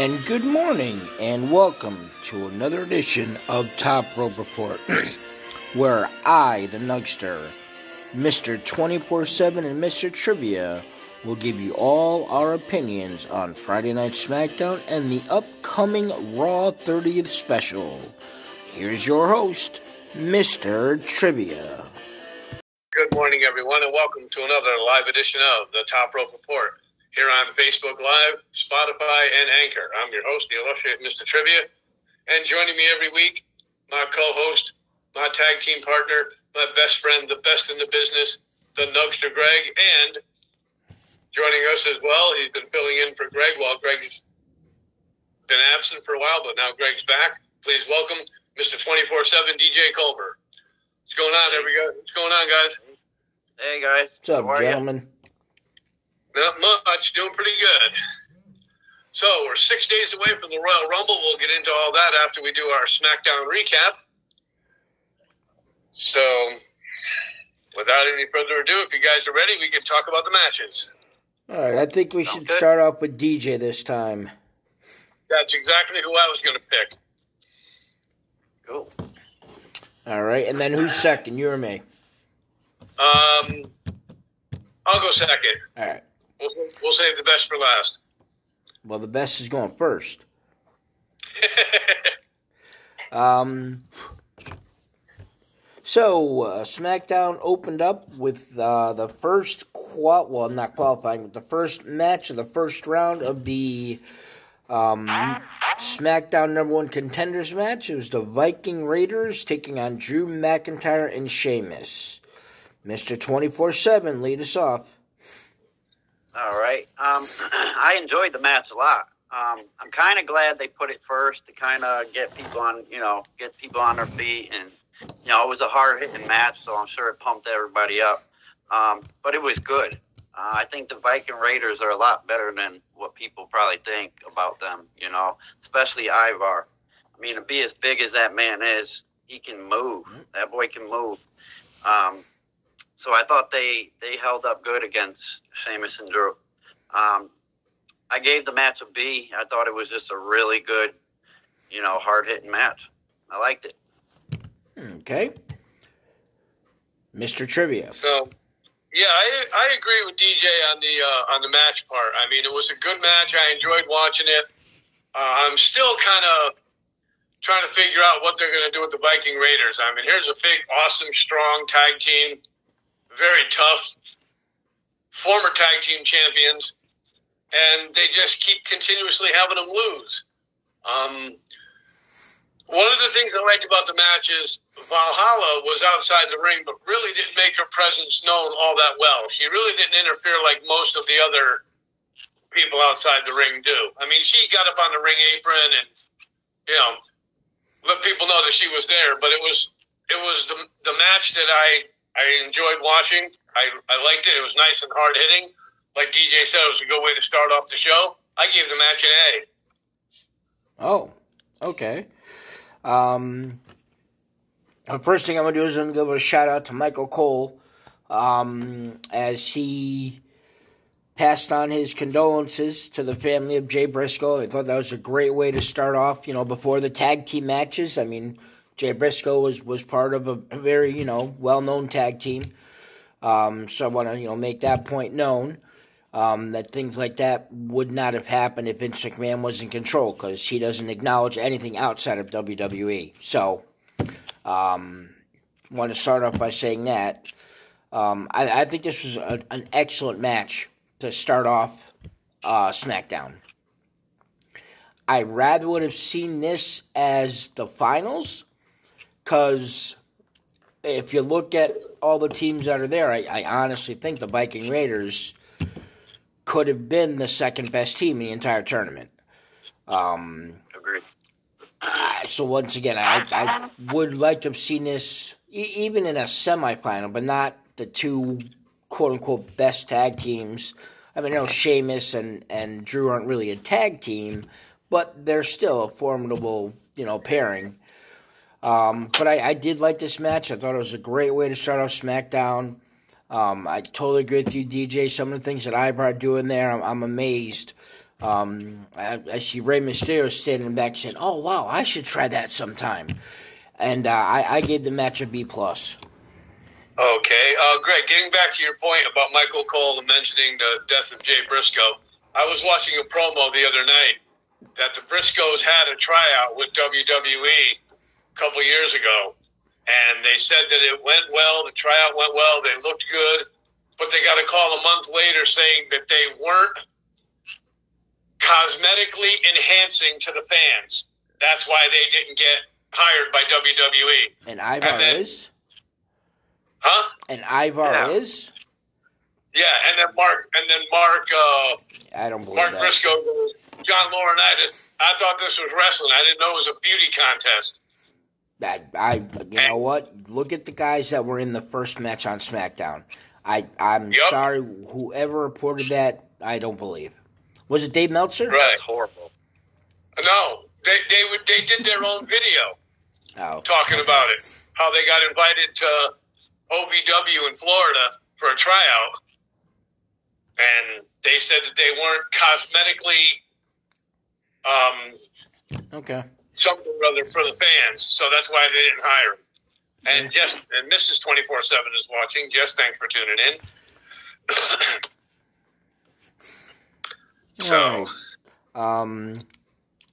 And good morning, and welcome to another edition of Top Rope Report, where I, the Nugster, Mr. 24 7 and Mr. Trivia, will give you all our opinions on Friday Night SmackDown and the upcoming Raw 30th special. Here's your host, Mr. Trivia. Good morning, everyone, and welcome to another live edition of the Top Rope Report here on Facebook Live, Spotify, and Anchor. I'm your host, the illustrious Mr. Trivia, and joining me every week, my co-host, my tag team partner, my best friend, the best in the business, the Nugster Greg, and joining us as well, he's been filling in for Greg while Greg's been absent for a while, but now Greg's back. Please welcome Mr. 24-7 DJ Culver. What's going on, everybody? What's going on, guys? Hey guys. What's up, How are ya? gentlemen? Not much, doing pretty good. So we're six days away from the Royal Rumble. We'll get into all that after we do our SmackDown recap. So, without any further ado, if you guys are ready, we can talk about the matches. All right, I think we should good. start off with DJ this time. That's exactly who I was going to pick. Cool. All right, and then who's second? You or me? Um, I'll go second. All right. We'll, we'll save the best for last. Well, the best is going first. Um, so uh, SmackDown opened up with uh, the first qual well not qualifying, but the first match of the first round of the um, SmackDown number one contenders match. It was the Viking Raiders taking on Drew McIntyre and Sheamus. Mister Twenty Four Seven, lead us off. All right. Um, I enjoyed the match a lot. Um, I'm kind of glad they put it first to kind of get people on, you know, get people on their feet, and you know, it was a hard hitting match, so I'm sure it pumped everybody up. Um, but it was good. Uh, I think the Viking Raiders are a lot better than what people probably think about them. You know, especially Ivar. I mean, to be as big as that man is, he can move. That boy can move. Um, so I thought they they held up good against Sheamus and Drew. Um, I gave the match a B. I thought it was just a really good, you know, hard hitting match. I liked it. Okay, Mister Trivia. So, yeah, I, I agree with DJ on the uh, on the match part. I mean, it was a good match. I enjoyed watching it. Uh, I'm still kind of trying to figure out what they're going to do with the Viking Raiders. I mean, here's a big, awesome, strong tag team, very tough, former tag team champions, and they just keep continuously having them lose. Um, one of the things I liked about the match is Valhalla was outside the ring, but really didn't make her presence known all that well. She really didn't interfere like most of the other people outside the ring do. I mean, she got up on the ring apron and you know let people know that she was there, but it was it was the the match that I I enjoyed watching. I I liked it. It was nice and hard hitting. Like DJ said, it was a good way to start off the show. I gave the match an A. Oh, okay. Um, the first thing I'm gonna do is I'm gonna give a shout out to Michael Cole, um, as he passed on his condolences to the family of Jay Briscoe. I thought that was a great way to start off. You know, before the tag team matches. I mean, Jay Briscoe was was part of a, very you know well known tag team. Um, so I want to you know make that point known. Um, that things like that would not have happened if Vince McMahon was in control because he doesn't acknowledge anything outside of WWE. So, um, want to start off by saying that. Um, I, I think this was a, an excellent match to start off uh, SmackDown. I rather would have seen this as the finals because if you look at all the teams that are there, I, I honestly think the Viking Raiders could have been the second best team in the entire tournament. Um, Agreed. uh, so once again, I, I would like to have seen this e- even in a semifinal, but not the two quote unquote best tag teams. I mean, I know Sheamus and, and Drew aren't really a tag team, but they're still a formidable, you know, pairing. Um, but I, I did like this match. I thought it was a great way to start off SmackDown. Um, I totally agree with you, DJ. Some of the things that Ivar doing there, I'm, I'm amazed. Um, I, I, see Rey Mysterio standing back saying, "Oh wow, I should try that sometime." And uh, I, I, gave the match a B plus. Okay, uh, Greg. Getting back to your point about Michael Cole mentioning the death of Jay Briscoe, I was watching a promo the other night that the Briscoes had a tryout with WWE a couple years ago, and they said that it went well. The tryout went well. They looked good, but they got a call a month later saying that they weren't cosmetically enhancing to the fans. That's why they didn't get hired by WWE. And Ivar and then, is? Huh? And Ivar yeah. is? Yeah, and then Mark, and then Mark. Uh, I don't believe Mark that. Briscoe goes, John Laurinaitis. I thought this was wrestling. I didn't know it was a beauty contest. I, I you know what? Look at the guys that were in the first match on SmackDown. I, I'm yep. sorry, whoever reported that, I don't believe. Was it Dave Meltzer? Right, horrible. No, they they would they did their own video oh, talking about it. How they got invited to OVW in Florida for a tryout, and they said that they weren't cosmetically um okay something or other for the fans, so that's why they didn't hire him. And Jess and Mrs. Twenty Four Seven is watching. Jess, thanks for tuning in. so, um,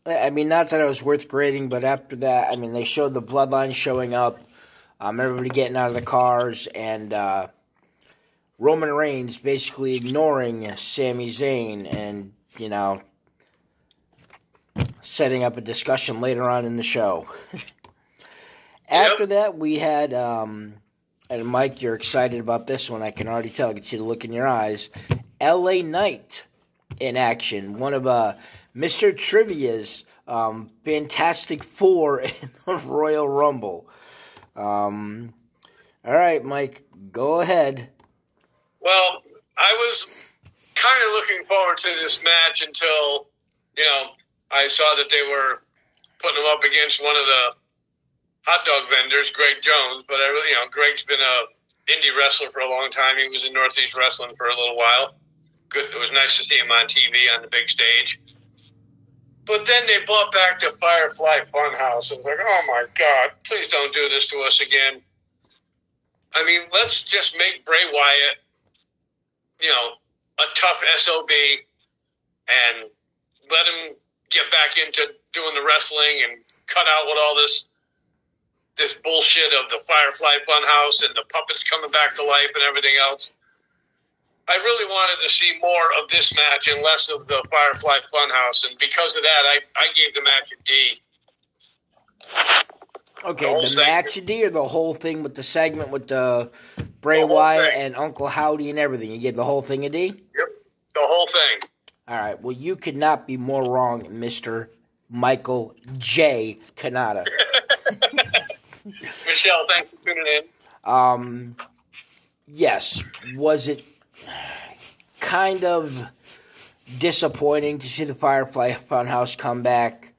I mean, not that it was worth grading, but after that, I mean, they showed the bloodline showing up, um, everybody getting out of the cars, and uh, Roman Reigns basically ignoring Sami Zayn, and you know, setting up a discussion later on in the show. After yep. that, we had, um, and Mike, you're excited about this one. I can already tell. I can see the look in your eyes. L.A. Knight in action. One of uh, Mr. Trivia's um, Fantastic Four in the Royal Rumble. Um, all right, Mike, go ahead. Well, I was kind of looking forward to this match until, you know, I saw that they were putting him up against one of the hot dog vendors, Greg Jones. But I really, you know, Greg's been a indie wrestler for a long time. He was in Northeast Wrestling for a little while. Good. It was nice to see him on TV on the big stage. But then they brought back the Firefly Funhouse. and was like, oh my God, please don't do this to us again. I mean, let's just make Bray Wyatt, you know, a tough SOB and let him get back into doing the wrestling and cut out with all this this bullshit of the Firefly Funhouse and the puppets coming back to life and everything else. I really wanted to see more of this match and less of the Firefly Funhouse, and because of that, I, I gave the match a D. Okay, the, the match a D or the whole thing with the segment with uh, the Bray the Wyatt thing. and Uncle Howdy and everything? You gave the whole thing a D? Yep, the whole thing. All right. Well, you could not be more wrong, Mister Michael J. Kanata. Michelle, thanks for tuning in. Um, yes. Was it kind of disappointing to see the Firefly Funhouse come back?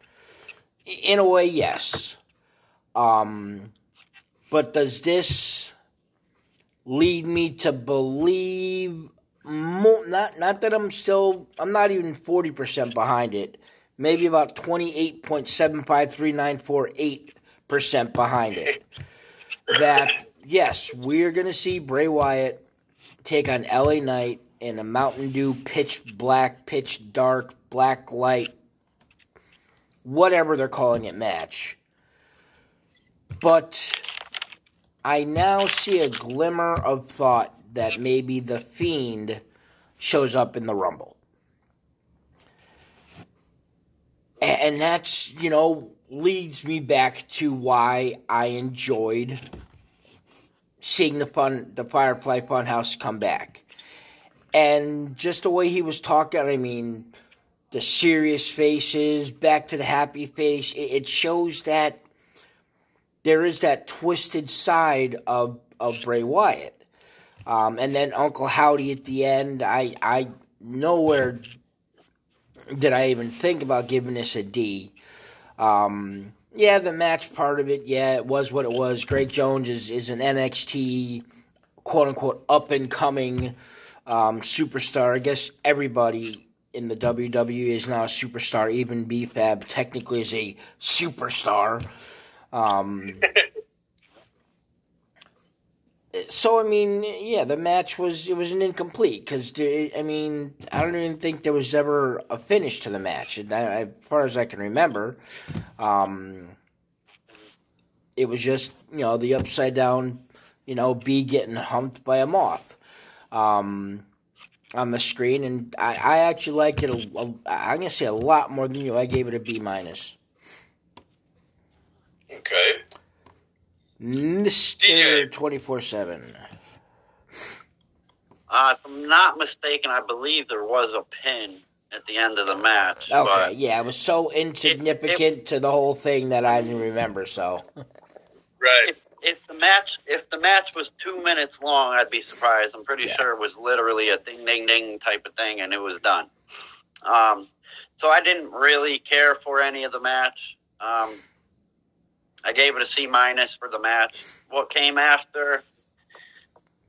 In a way, yes. Um, but does this lead me to believe more, not not that I'm still I'm not even 40% behind it. Maybe about 28.753948% behind it. that yes, we're going to see Bray Wyatt take on LA Knight in a Mountain Dew pitch black, pitch dark, black light whatever they're calling it match. But I now see a glimmer of thought that maybe the Fiend shows up in the Rumble. And that's, you know, leads me back to why I enjoyed seeing the fun the Firefly Funhouse come back. And just the way he was talking, I mean, the serious faces, back to the happy face, it, shows that there is that twisted side of, of Bray Wyatt. Um, and then Uncle Howdy at the end. I I nowhere did I even think about giving this a D. Um, yeah, the match part of it, yeah, it was what it was. Greg Jones is, is an NXT quote unquote up and coming um, superstar. I guess everybody in the WWE is now a superstar. Even B-Fab technically is a superstar. Um, so I mean, yeah, the match was it was an incomplete because I mean I don't even think there was ever a finish to the match, and I, as far as I can remember, um, it was just you know the upside down, you know, bee getting humped by a moth. Um, on the screen, and I, I actually like it. A, a, I'm gonna say a lot more than you. I gave it a B minus. Okay. Mister twenty four seven. Uh, if I'm not mistaken, I believe there was a pin at the end of the match. Okay, yeah, it was so insignificant it, it, to the whole thing that I didn't remember. So, right. If, if, the match if the match was two minutes long, I'd be surprised. I'm pretty yeah. sure it was literally a ding ding ding type of thing, and it was done. Um, so I didn't really care for any of the match. Um, I gave it a C minus for the match. What came after,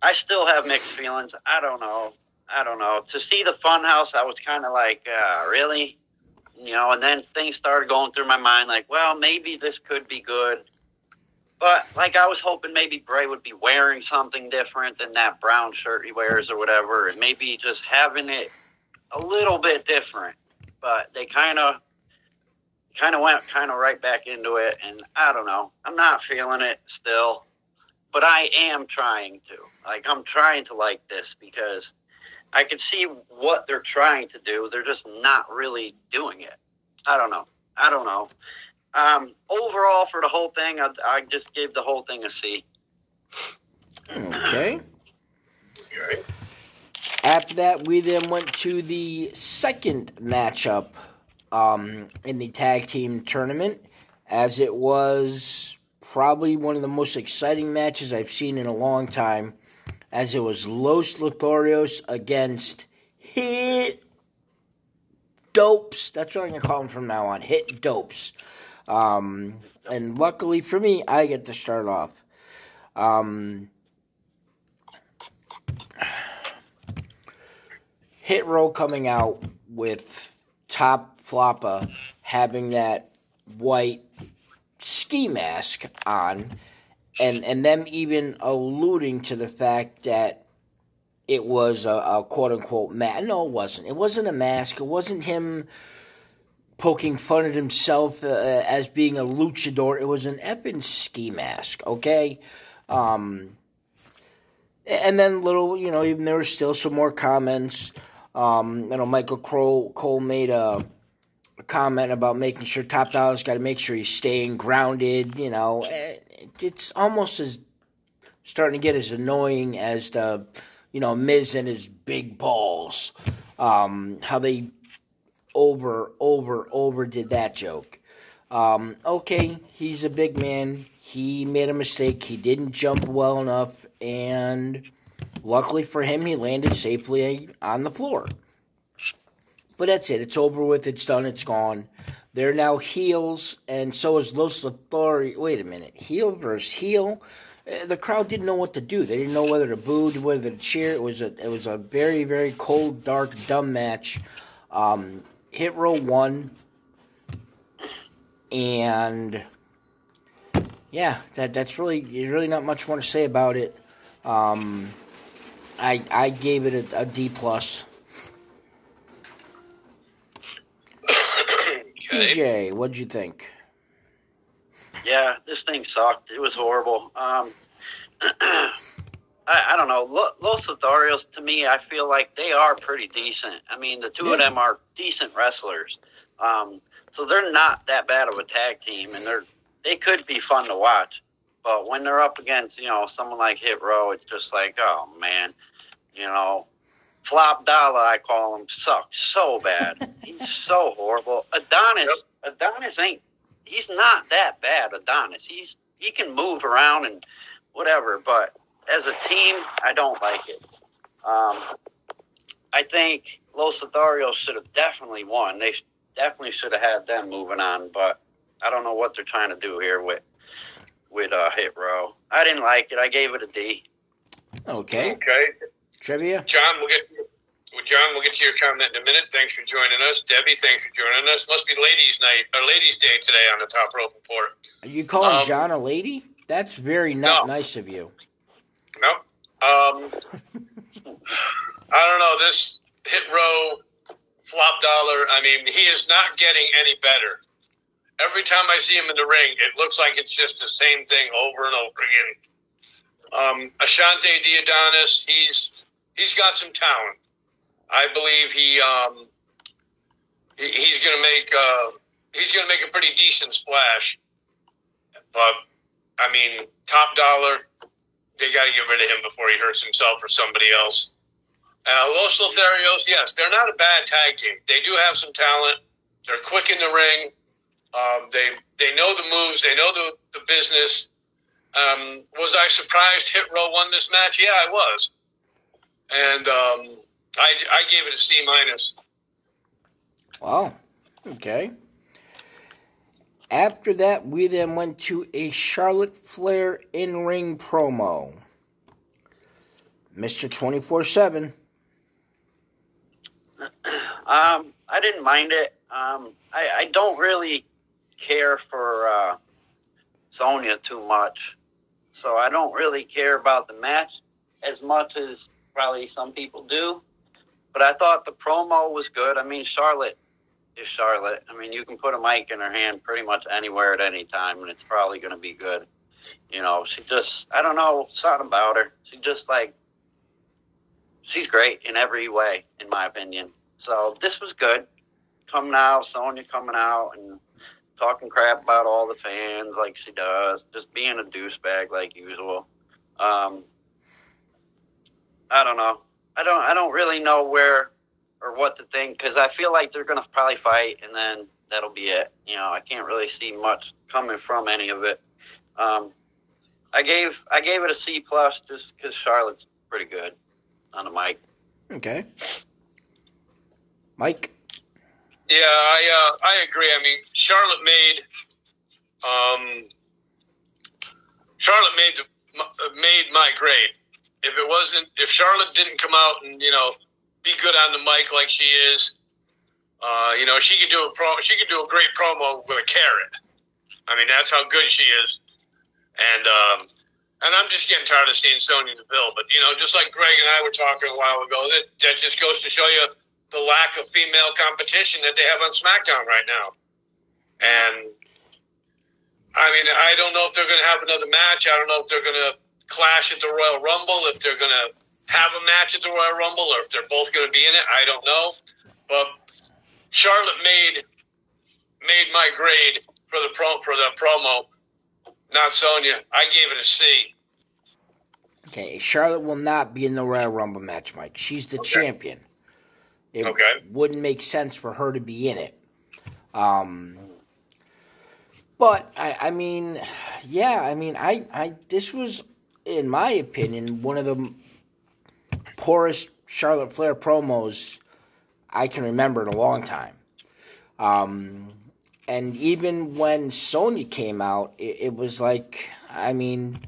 I still have mixed feelings. I don't know. I don't know. To see the Funhouse, I was kind of like, uh, really, you know. And then things started going through my mind, like, well, maybe this could be good. But like, I was hoping maybe Bray would be wearing something different than that brown shirt he wears or whatever, and maybe just having it a little bit different. But they kind of kind of went kind of right back into it, and I don't know. I'm not feeling it still, but I am trying to. Like I'm trying to like this because I can see what they're trying to do. They're just not really doing it. I don't know. I don't know. Um, overall, for the whole thing, I, I just gave the whole thing a C. Okay. Okay. After that, we then went to the second matchup um, in the tag team tournament, as it was probably one of the most exciting matches I've seen in a long time, as it was Los Lotharios against Hit Dopes. That's what I'm going to call them from now on. Hit Dopes. Um, and luckily for me, I get to start off. Um, Hit Row coming out with top Floppa having that white ski mask on, and and them even alluding to the fact that it was a, a quote unquote mask. No, it wasn't. It wasn't a mask. It wasn't him poking fun at himself uh, as being a luchador. It was an effing ski mask. Okay. Um, and then little, you know, even there were still some more comments. Um, you know, Michael Cole, Cole made a comment about making sure Top Dollar's got to make sure he's staying grounded. You know, eh, it's almost as starting to get as annoying as the, you know, Miz and his big balls. Um, how they over, over, over did that joke. Um, okay, he's a big man. He made a mistake. He didn't jump well enough, and luckily for him, he landed safely on the floor. But that's it. It's over with. It's done. It's gone. They're now heels, and so is Los Lothari. Wait a minute. Heel versus heel. Uh, the crowd didn't know what to do. They didn't know whether to boo, whether to cheer. It was a it was a very very cold, dark, dumb match. Um, Hit Row won, and yeah, that that's really really not much more to say about it. Um, I I gave it a, a D plus. Okay. DJ, what'd you think? Yeah, this thing sucked. It was horrible. Um, I, I, don't know. Los Lotharios, to me, I feel like they are pretty decent. I mean, the two yeah. of them are decent wrestlers. Um, so they're not that bad of a tag team, and they're they could be fun to watch. But when they're up against, you know, someone like Hit Row, it's just like, oh man, you know, Flop Dollar, I call him, sucks so bad. he's so horrible. Adonis, yep. Adonis ain't. He's not that bad. Adonis, he's he can move around and whatever. But as a team, I don't like it. Um, I think Los Lotharios should have definitely won. They definitely should have had them moving on. But I don't know what they're trying to do here with with uh, Hit Row. I didn't like it. I gave it a D. Okay. Okay. Trivia? John, we'll get well, John, we'll get to your comment in a minute. Thanks for joining us. Debbie, thanks for joining us. Must be ladies' night or ladies' day today on the top rope report. Are you calling Um, John a lady? That's very not No. nice of you. No. Um, I don't know. This hit row flop dollar. I mean, he is not getting any better. Every time I see him in the ring, it looks like it's just the same thing over and over again. Um, Ashante Thee Adonis, he's he's got some talent. I believe he um, he, he's going to make uh, he's going to make a pretty decent splash. But I mean, top dollar they got to get rid of him before he hurts himself or somebody else. Uh, Los Lotharios, yes, they're not a bad tag team. They do have some talent. They're quick in the ring. Um, they they know the moves. They know the, the business. Um, was I surprised Hit Row won this match? Yeah, I was. And um, I, I gave it a C minus. Wow. Okay. After that, we then went to a Charlotte Flair in ring promo. Mr. 24 7. Um, I didn't mind it. Um, I, I don't really care for uh, Sonya too much, so I don't really care about the match as much as probably some people do. But I thought the promo was good. I mean, Charlotte is Charlotte. I mean, you can put a mic in her hand pretty much anywhere at any time, and it's probably going to be good. You know, she just, I don't know, something about her. She just like, she's great in every way, in my opinion. So this was good. Coming out, Sonya coming out and talking crap about all the fans like she does, just being a douchebag like usual. Um, I don't know. I don't. I don't really know where or what to think because I feel like they're gonna probably fight and then that'll be it. You know, I can't really see much coming from any of it. Um, I gave I gave it a C plus just because Charlotte's pretty good on the mic. Okay. Mike. Yeah, I uh, I agree. I mean, Charlotte made um, Charlotte made made my grade. If it wasn't, if Charlotte didn't come out and you know be good on the mic like she is, uh, you know, she could do a pro. She could do a great promo with a carrot. I mean, that's how good she is. And um, and I'm just getting tired of seeing Sonya Deville. But you know, just like Greg and I were talking a while ago, that that just goes to show you the lack of female competition that they have on SmackDown right now. And I mean, I don't know if they're going to have another match. I don't know if they're going to clash at the Royal Rumble, if they're going to have a match at the Royal Rumble, or if they're both going to be in it. I don't know. But Charlotte made made my grade for the pro for the promo. Not Sonya. I gave it a C. Okay, Charlotte will not be in the Royal Rumble match, Mike. She's the Okay. champion. It Okay. wouldn't make sense for her to be in it. Um, but I, I mean, yeah, I mean, I, I, this was, in my opinion, one of the poorest Charlotte Flair promos I can remember in a long time. Um, and even when Sonya came out, it, it was like, I mean,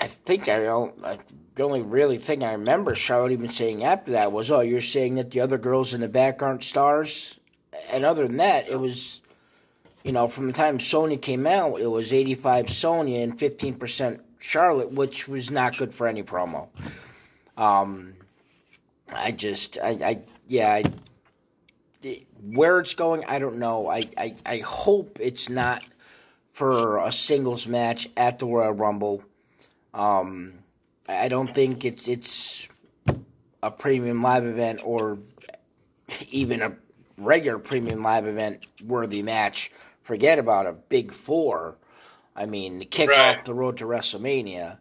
I think I don't. I, the only really thing I remember Charlotte even saying after that was, "Oh, you're saying that the other girls in the back aren't stars." And other than that, it was, you know, from the time Sonya came out, it was 85 Sonya and 15% Charlotte, which was not good for any promo. Um, I just, I, I yeah, I, where it's going, I don't know. I, I, I hope it's not for a singles match at the Royal Rumble. Um, I don't think it's it's a premium live event or even a regular premium live event worthy match. Forget about a big four. I mean, the kick Right. off the road to WrestleMania.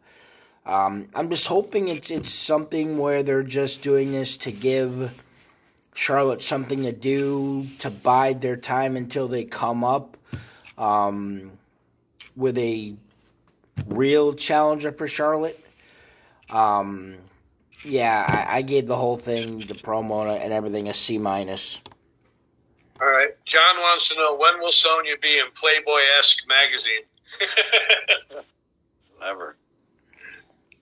Um, I'm just hoping it's it's something where they're just doing this to give Charlotte something to do to bide their time until they come up um, with a real challenger for Charlotte. Um, yeah, I, I gave the whole thing, the promo and everything, a C minus. All right. John wants to know when will Sonya be in Playboy esque magazine? Never.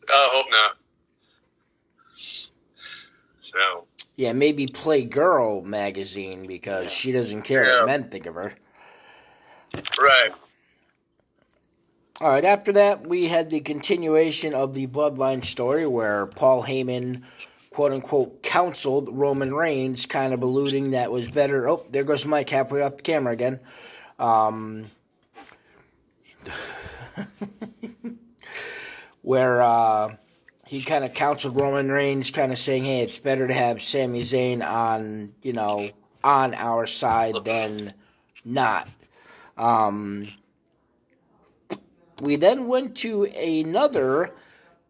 I hope not. So Yeah, maybe Playgirl magazine because she doesn't care Yeah. what men think of her. right. All right, after that, we had the continuation of the Bloodline story where Paul Heyman, quote unquote, counseled Roman Reigns, kind of alluding that was better. Oh, there goes Mike halfway off the camera again. Um, where uh, he kind of counseled Roman Reigns, kind of saying, hey, it's better to have Sami Zayn on, you know, on our side than not. Um, we then went to another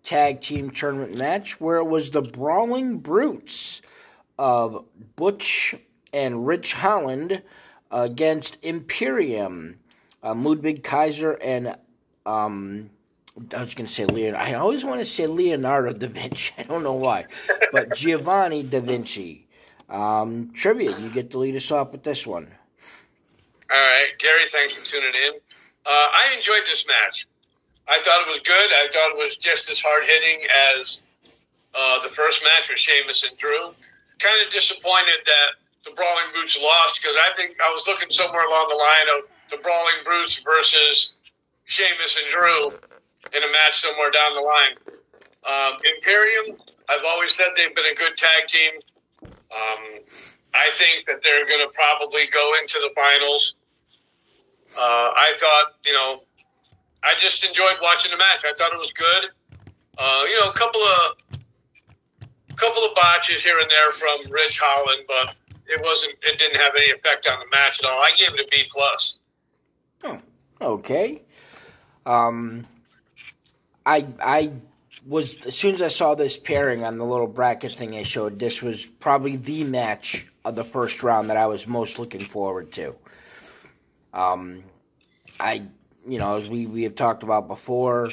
tag team tournament match where it was the Brawling Brutes of Butch and Ridge Holland against Imperium, um, Ludwig Kaiser and um, I was going to say Leon. I always want to say Leonardo da Vinci. I don't know why, but Giovanni da Vinci. Um, trivia, you get to lead us off with this one. All right, Gary, thanks for tuning in. Uh, I enjoyed this match. I thought it was good. I thought it was just as hard hitting as uh, the first match with Sheamus and Drew. Kind of disappointed that the Brawling Brutes lost because I think I was looking somewhere along the line of the Brawling Brutes versus Sheamus and Drew in a match somewhere down the line. Um, Imperium, I've always said they've been a good tag team. Um, I think that they're going to probably go into the finals. Uh, I thought, you know, I just enjoyed watching the match. I thought it was good. Uh, you know, a couple of a couple of botches here and there from Ridge Holland, but it wasn't. It didn't have any effect on the match at all. I gave it a B plus. Oh, Okay. Um, I I was as soon as I saw this pairing on the little bracket thing I showed, this was probably the match of the first round that I was most looking forward to. Um, I you know as we we have talked about before,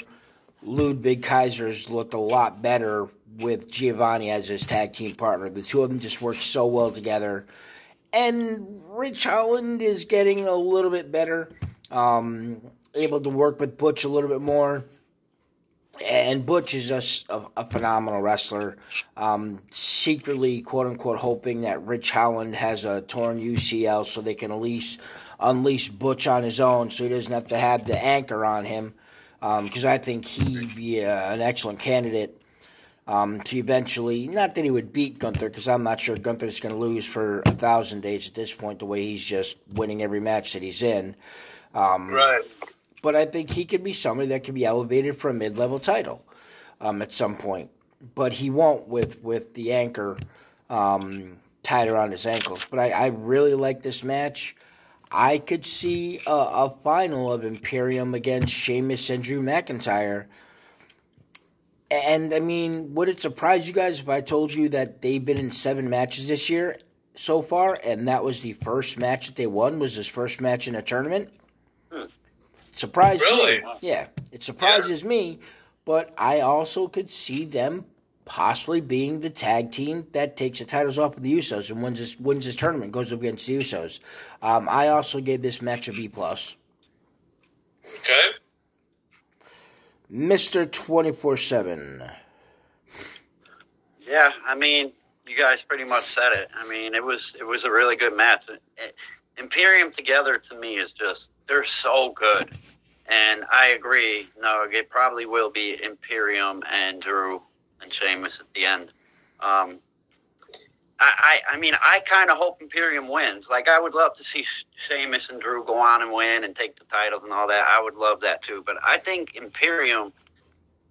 Ludwig Kaiser's looked a lot better with Giovanni as his tag team partner. The two of them just work so well together. And Ridge Holland is getting a little bit better um, able to work with Butch a little bit more. And Butch is just a, a phenomenal wrestler. Um, secretly, quote unquote, hoping that Ridge Holland has a torn UCL so they can at least unleash Butch on his own so he doesn't have to have the anchor on him. Because I think he'd be a, an excellent candidate um, to eventually, not that he would beat Gunther, because I'm not sure Gunther's going to lose for a thousand days at this point, the way he's just winning every match that he's in. Um, Right. but I think he could be somebody that could be elevated for a mid-level title um, at some point. But he won't with with the anchor um, tied around his ankles. But I, I really like this match. I could see a, a final of Imperium against Sheamus and Drew McIntyre. And I mean, would it surprise you guys if I told you that they've been in seven matches this year so far, and that was the first match that they won was his first match in a tournament? Hmm. Surprised Really? me. Yeah, it surprises me, but I also could see them possibly being the tag team that takes the titles off of the Usos and wins this wins this tournament, goes up against the Usos. Um, I also gave this match a B plus. Okay. Mister twenty four seven. Yeah, I mean, you guys pretty much said it. I mean, it was it was a really good match. It- Imperium together to me is just they're so good, and I agree. No, it probably will be Imperium and Drew and Sheamus at the end. Um, I, I, mean, I kind of hope Imperium wins. Like, I would love to see Sheamus and Drew go on and win and take the titles and all that. I would love that too. But I think Imperium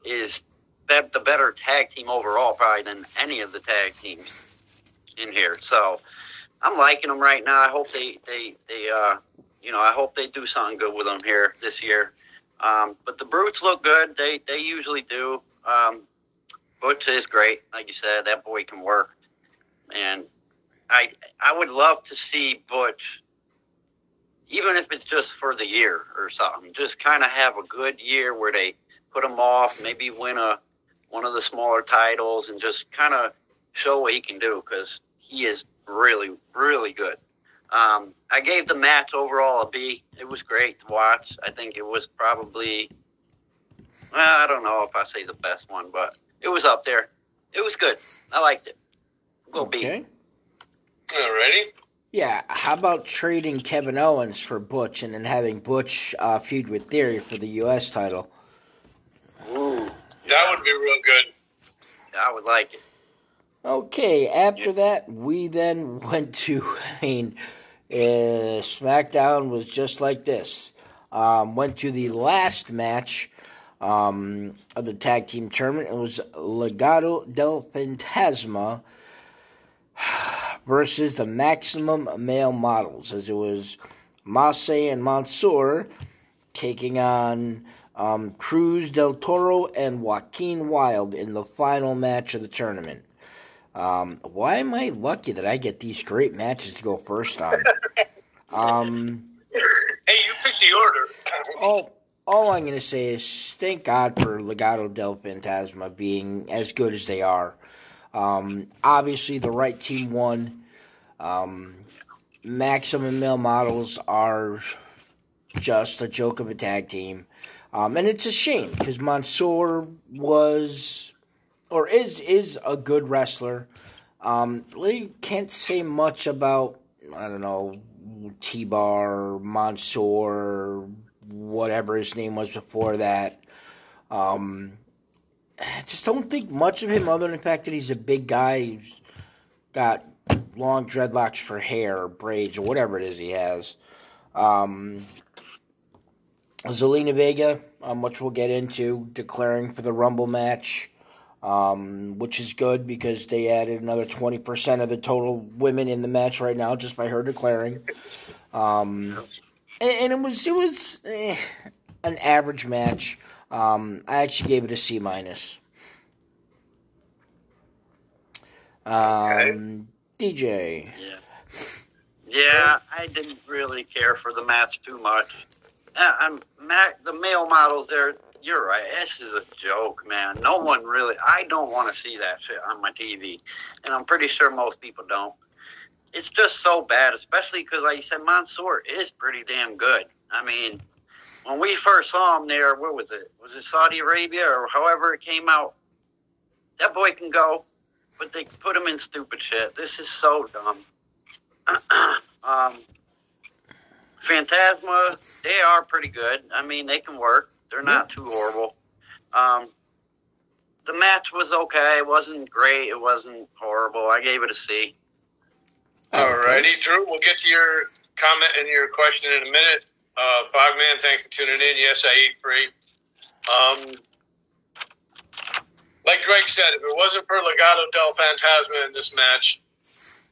is the better tag team overall, probably than any of the tag teams in here. So I'm liking them right now. I hope they they they uh you know I hope they do something good with them here this year. Um, but the Brutes look good. They they usually do. Um, Butch is great, like you said. That boy can work, and I I would love to see Butch, even if it's just for the year or something. Just kind of have a good year where they put him off, maybe win a one of the smaller titles, and just kind of show what he can do because he is really really good. Um, I gave the match overall a B. It was great to watch. I think it was probably, well, I don't know if I say the best one, but it was up there. It was good. I liked it. Go B. Okay. Alrighty. Yeah, how about trading Kevin Owens for Butch and then having Butch uh, feud with Theory for the U.S. title? Ooh, That would be real good. I would like it. Okay, after Yeah. that, we then went to, I mean, uh, SmackDown was just like this. Um, went to the last match um, of the tag team tournament. It was Legado del Fantasma versus the Maximum Male Models, as it was Massey and Mansoor taking on um, Cruz del Toro and Joaquin Wild in the final match of the tournament. Um, why am I lucky that I get these great matches to go first on? um, Hey, you picked the order. all, all I'm going to say is thank God for Legado del Fantasma being as good as they are. Um, obviously, the right team won. Um, Maximum Male Models are just a joke of a tag team. Um, and it's a shame because Mansoor was or is is a good wrestler. Um, really can't say much about I don't know T Bar Mansoor, whatever his name was before that. Um, I just don't think much of him other than the fact that he's a big guy who's got long dreadlocks for hair or braids or whatever it is he has. Um, Zelina Vega, um, which we'll get into, declaring for the Rumble match, um, which is good because they added another 20% of the total women in the match right now just by her declaring. Um, and, and it was it was eh, an average match. Um, I actually gave it a C minus. Um, DJ. Yeah. Yeah, I didn't really care for the match too much. Uh, I'm Mac, the male models. There, you're right. This is a joke, man. No one really. I don't want to see that shit on my TV, and I'm pretty sure most people don't. It's just so bad, especially because, like you said, Mansoor is pretty damn good. I mean, when we first saw him there, where was it? Was it Saudi Arabia or however it came out? That boy can go, but they put him in stupid shit. This is so dumb. um, Fantasma, they are pretty good. I mean, they can work. They're not too horrible. Um, the match was okay. It wasn't great. It wasn't horrible. I gave it a C. Alrighty, Drew. We'll get to your comment and your question in a minute. Uh, thanks for tuning in. Yes, I eat free. Um, like Greg said, if it wasn't for Legado del Fantasma in this match,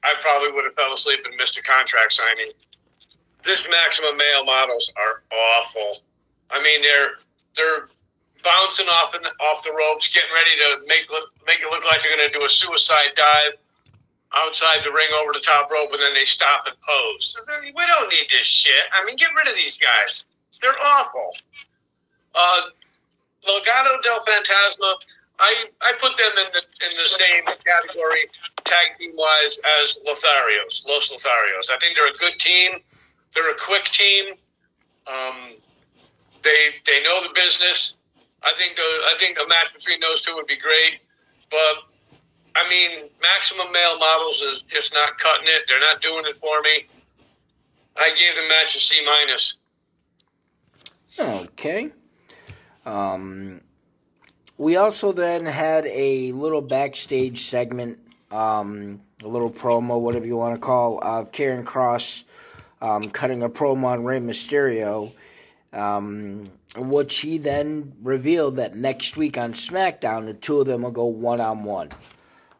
I probably would have fell asleep and missed a contract signing. This maximum male models are awful. I mean, they're they're bouncing off in the, off the ropes, getting ready to make look, make it look like they're going to do a suicide dive outside the ring over the top rope, and then they stop and pose. We don't need this shit. I mean, get rid of these guys. They're awful. Uh, Legado del Fantasma, I I put them in the in the same category tag team wise as Lotharios, Los Lotharios. I think they're a good team. They're a quick team. Um, they they know the business. I think the I think a match between those two would be great, but I mean, maximum male models is just not cutting it. They're not doing it for me. I gave the match a C minus. Okay. Um, we also then had a little backstage segment, um, a little promo, whatever you want to call, uh, Karrion Kross um, cutting a promo on Rey Mysterio, um, which he then revealed that next week on SmackDown, the two of them will go one on one.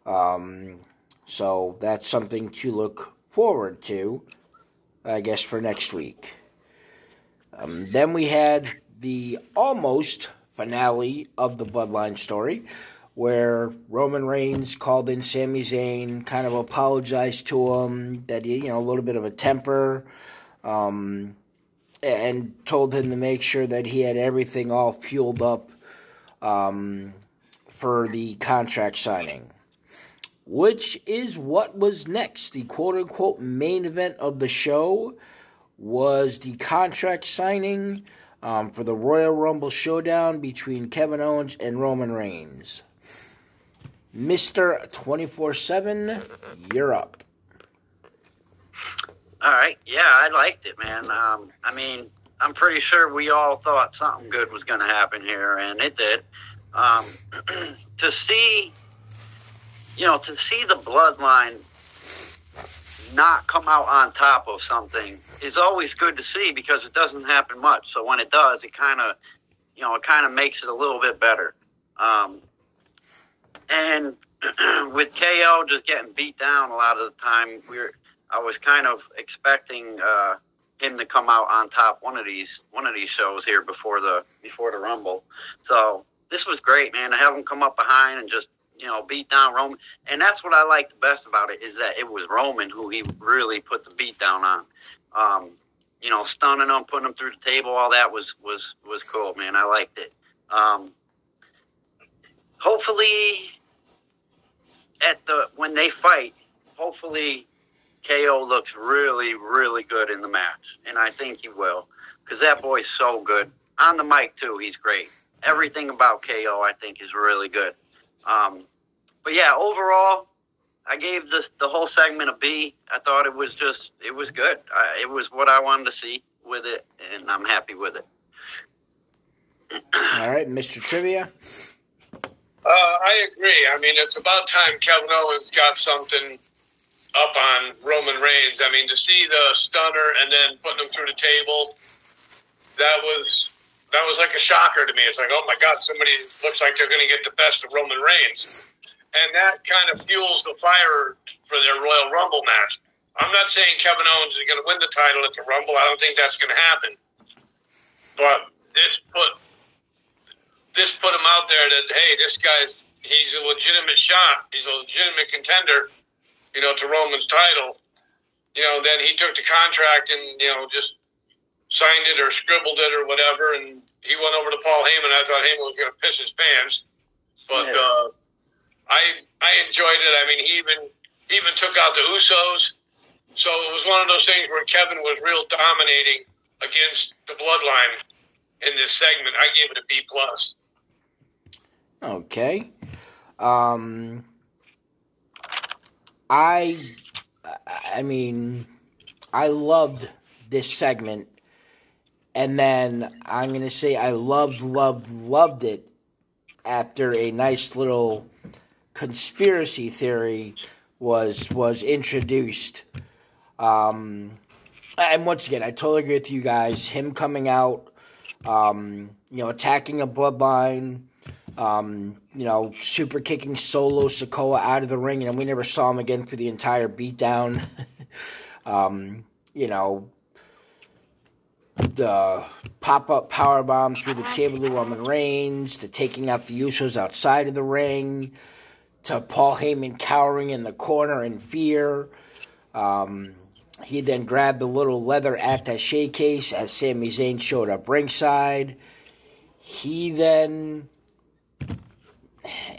Um, so that's something to look forward to, I guess, for next week. Um, then we had the almost finale of the Bloodline story, where Roman Reigns called in Sami Zayn, kind of apologized to him that he, you know, a little bit of a temper, um, and told him to make sure that he had everything all fueled up um, for the contract signing. Which is what was next. The quote unquote main event of the show was the contract signing um, for the Royal Rumble showdown between Kevin Owens and Roman Reigns. Twenty Four Seven, you're up. All right. Yeah, I liked it, man. Um, I mean, I'm pretty sure we all thought something good was going to happen here, and it did. Um, to see, you know, to see the bloodline not come out on top of something is always good to see because it doesn't happen much. So when it does, it kind of, you know, it kind of makes it a little bit better. Um, and with KO just getting beat down a lot of the time, we're I was kind of expecting uh, him to come out on top one of these one of these shows here before the before the Rumble. So this was great, man. To have him come up behind and just you know beat down Roman, and that's what I liked the best about it is that it was Roman who he really put the beat down on. Um, you know, stunning him, putting him through the table, all that was was was cool, man. I liked it. Um, hopefully, at the when they fight, hopefully KO looks really, really good in the match, and I think he will because that boy's so good on the mic too. He's great. Everything about KO, I think, is really good. Um, but yeah, overall, I gave the the whole segment a B. I thought it was just it was good. I, it was what I wanted to see with it, and I'm happy with it. All right, Mr. Trivia. Uh, I agree. I mean, it's about time Kevin Owens got something up on Roman Reigns. I mean, to see the stunner and then putting him through the table, that was that was like a shocker to me. It's like, oh my God, somebody looks like they're going to get the best of Roman Reigns, and that kind of fuels the fire for their Royal Rumble match. I'm not saying Kevin Owens is going to win the title at the Rumble. I don't think that's going to happen. But this put this put him out there that hey, this guy's he's a legitimate shot. He's a legitimate contender you know, to Roman's title, you know, then he took the contract and, you know, just signed it or scribbled it or whatever. And he went over to Paul Heyman. I thought Heyman was going to piss his pants. But yeah. uh, I I enjoyed it. I mean, he even he even took out the Usos. So it was one of those things where Kevin was real dominating against the bloodline in this segment. I gave it a B plus. Okay. Um, I, I mean, I loved this segment, and then I'm gonna say I loved, loved, loved it after a nice little conspiracy theory was was introduced. Um, and once again, I totally agree with you guys. Him coming out, um, you know, attacking a bloodline, um, you know, super kicking Solo Sikoa out of the ring, and we never saw him again for the entire beatdown. um, you know, the pop up power bomb through the table to Roman Reigns, to taking out the Usos outside of the ring, to Paul Heyman cowering in the corner in fear. Um, he then grabbed the little leather attache case as Sami Zayn showed up ringside. He then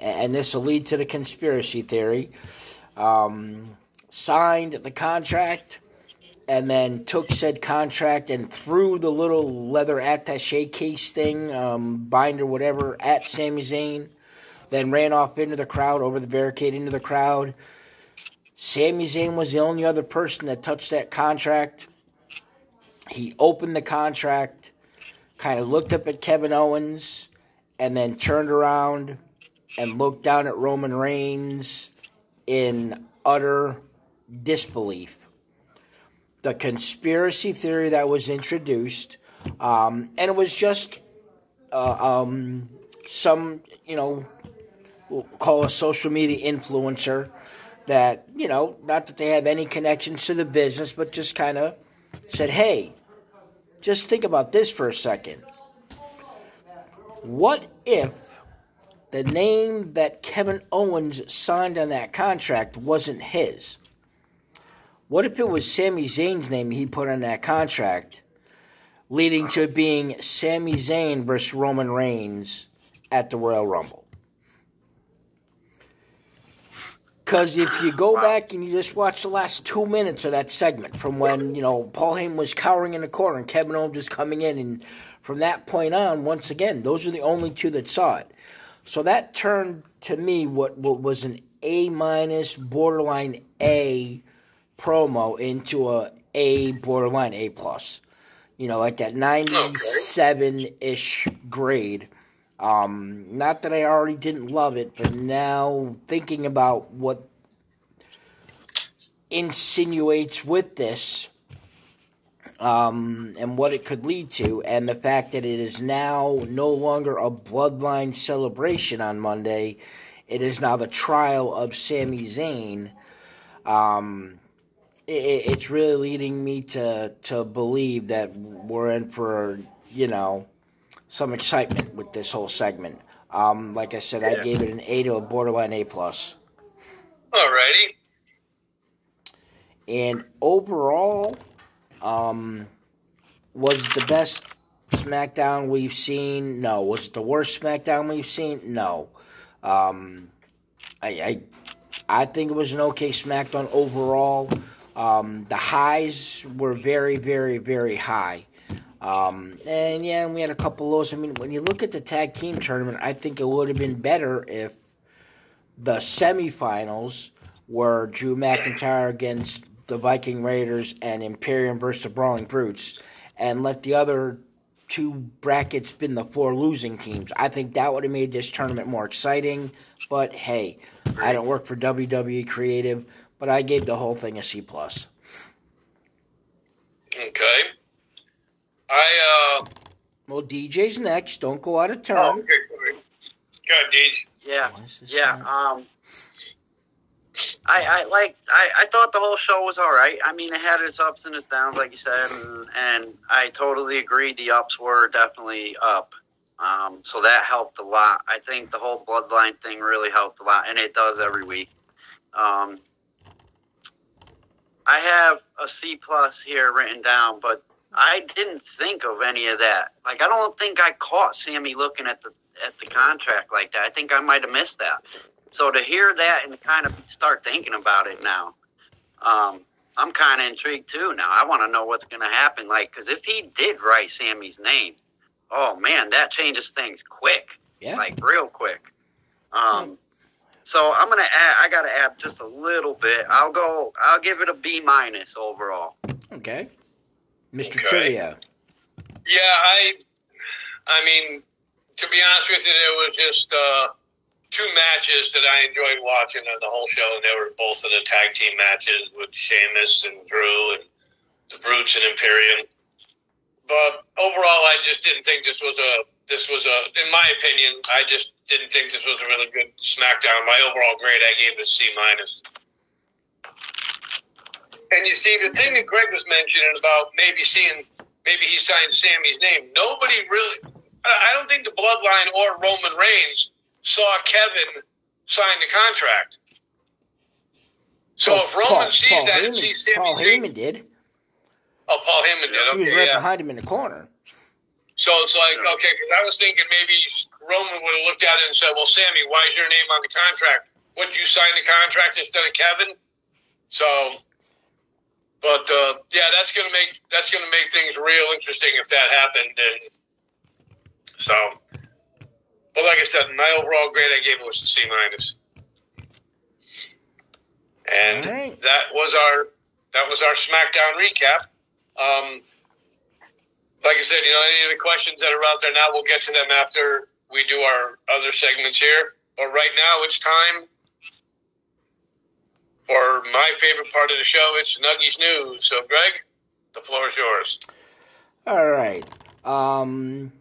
and this will lead to the conspiracy theory, um, signed the contract and then took said contract and threw the little leather attache case thing, um, binder, whatever, at Sami Zayn. Then ran off into the crowd, over the barricade into the crowd. Sami Zayn was the only other person that touched that contract. He opened the contract, kind of looked up at Kevin Owens, and then turned around and looked down at Roman Reigns in utter disbelief. The conspiracy theory that was introduced, um, and it was just uh, um, some, you know, we'll call a social media influencer that, you know, not that they have any connections to the business, but just kind of said, hey, just think about this for a second. What if the name that Kevin Owens signed on that contract wasn't his? What if it was Sami Zayn's name he put on that contract, leading to it being Sami Zayn versus Roman Reigns at the Royal Rumble? Because if you go back and you just watch the last two minutes of that segment from when, you know, Paul Heyman was cowering in the corner and Kevin Owens was coming in, and from that point on, once again, those are the only two that saw it. So that turned to me what, what was an A minus, borderline A promo into a A borderline A plus. You know, like that ninety seven ish grade. Um, not that I already didn't love it, but now thinking about what insinuates with this um, and what it could lead to, and the fact that it is now no longer a bloodline celebration on Monday, it is now the trial of Sami Zayn. Um, it, it's really leading me to to believe that we're in for you know some excitement with this whole segment. Um, like I said, yeah. I gave it an A to a borderline A plus. Alrighty. And overall, um, was the best SmackDown we've seen? No. Was it the worst SmackDown we've seen? No. Um, I, I, I think it was an okay SmackDown overall. Um, the highs were very, very, very high. Um, and yeah, we had a couple lows. I mean, when you look at the tag team tournament, I think it would have been better if the semifinals were Drew McIntyre against the Viking Raiders and Imperium versus the Brawling Brutes, and let the other two brackets been the four losing teams. I think that would have made this tournament more exciting. But hey, I don't work for WWE Creative, but I gave the whole thing a C plus. Okay. I uh. Well, DJ's next. Don't go out of turn. Oh, okay. Go ahead, DJ. Yeah. Yeah. Um. I, I like I, I thought the whole show was all right. I mean, it had its ups and its downs, like you said, and, and I totally agree. The ups were definitely up, um, so that helped a lot. I think the whole bloodline thing really helped a lot, and it does every week. Um, I have a C plus here written down, but I didn't think of any of that. Like, I don't think I caught Sami looking at the at the contract like that. I think I might have missed that. So to hear that and kind of start thinking about it now, um, I'm kind of intrigued too. Now I want to know what's going to happen. Like, because if he did write Sami's name, oh man, that changes things quick. Yeah. Like real quick. Um, so I'm gonna add. I got to add just a little bit. I'll go. I'll give it a B minus overall. Okay, Mr. Okay. Trivia. Yeah, I. I mean, to be honest with you, it was just. Uh, two matches that I enjoyed watching on the whole show, and they were both in the tag team matches with Sheamus and Drew and the Brutes and Imperium. But overall, I just didn't think this was a this was a, in my opinion, I just didn't think this was a really good SmackDown. My overall grade, I gave it a C minus. And you see, the thing that Greg was mentioning about maybe seeing, maybe he signed Sami's name. Nobody really, I don't think the Bloodline or Roman Reigns saw Kevin sign the contract. So oh, if Roman Paul, sees Paul that Heyman, and sees Sami Paul Heyman did. Oh, Paul Heyman did. Okay, he was right yeah. behind him in the corner. So it's like okay, because I was thinking maybe Roman would have looked at it and said, "Well, Sami, why is your name on the contract? Would you sign the contract instead of Kevin?" So, but uh, yeah, that's gonna make that's gonna make things real interesting if that happened. And so, but like I said, my overall grade I gave it was a C minus. And right. that was our that was our SmackDown recap. Um, like I said, you know, any of the questions that are out there now, we'll get to them after we do our other segments here. But right now, it's time for my favorite part of the show. It's Nuggies News. So, Greg, the floor is yours. All right. Um,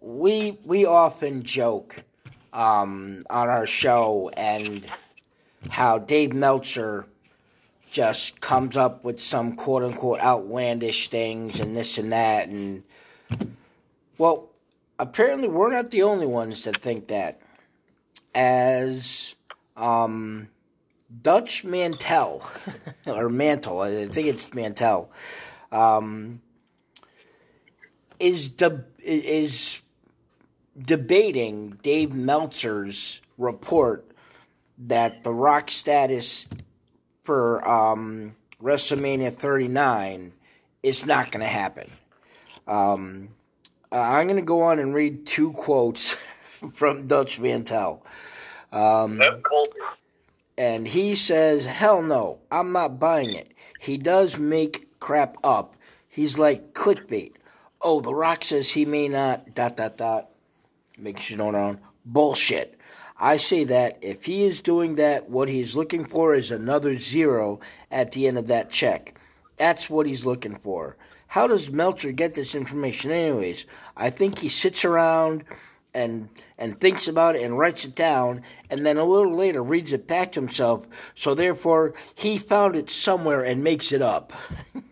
we we often joke um, on our show and how Dave Meltzer just comes up with some quote unquote outlandish things and this and that and well apparently we're not the only ones that think that. As um, Dutch Mantel or Mantle I think it's Mantel um, is the is debating Dave Meltzer's report that the Rock status for um, WrestleMania 39 is not going to happen. Um, uh, I'm going to go on and read two quotes from Dutch Mantel. Um, and he says, Hell no, I'm not buying it. He does make crap up. He's like clickbait. Oh, The Rock says he may not, dot, dot, dot. Makes you know. Bullshit. I say that if he is doing that, what he's looking for is another zero at the end of that check. That's what he's looking for. How does Meltzer get this information, anyways? I think he sits around and and thinks about it and writes it down, and then a little later reads it back to himself. So therefore, he found it somewhere and makes it up.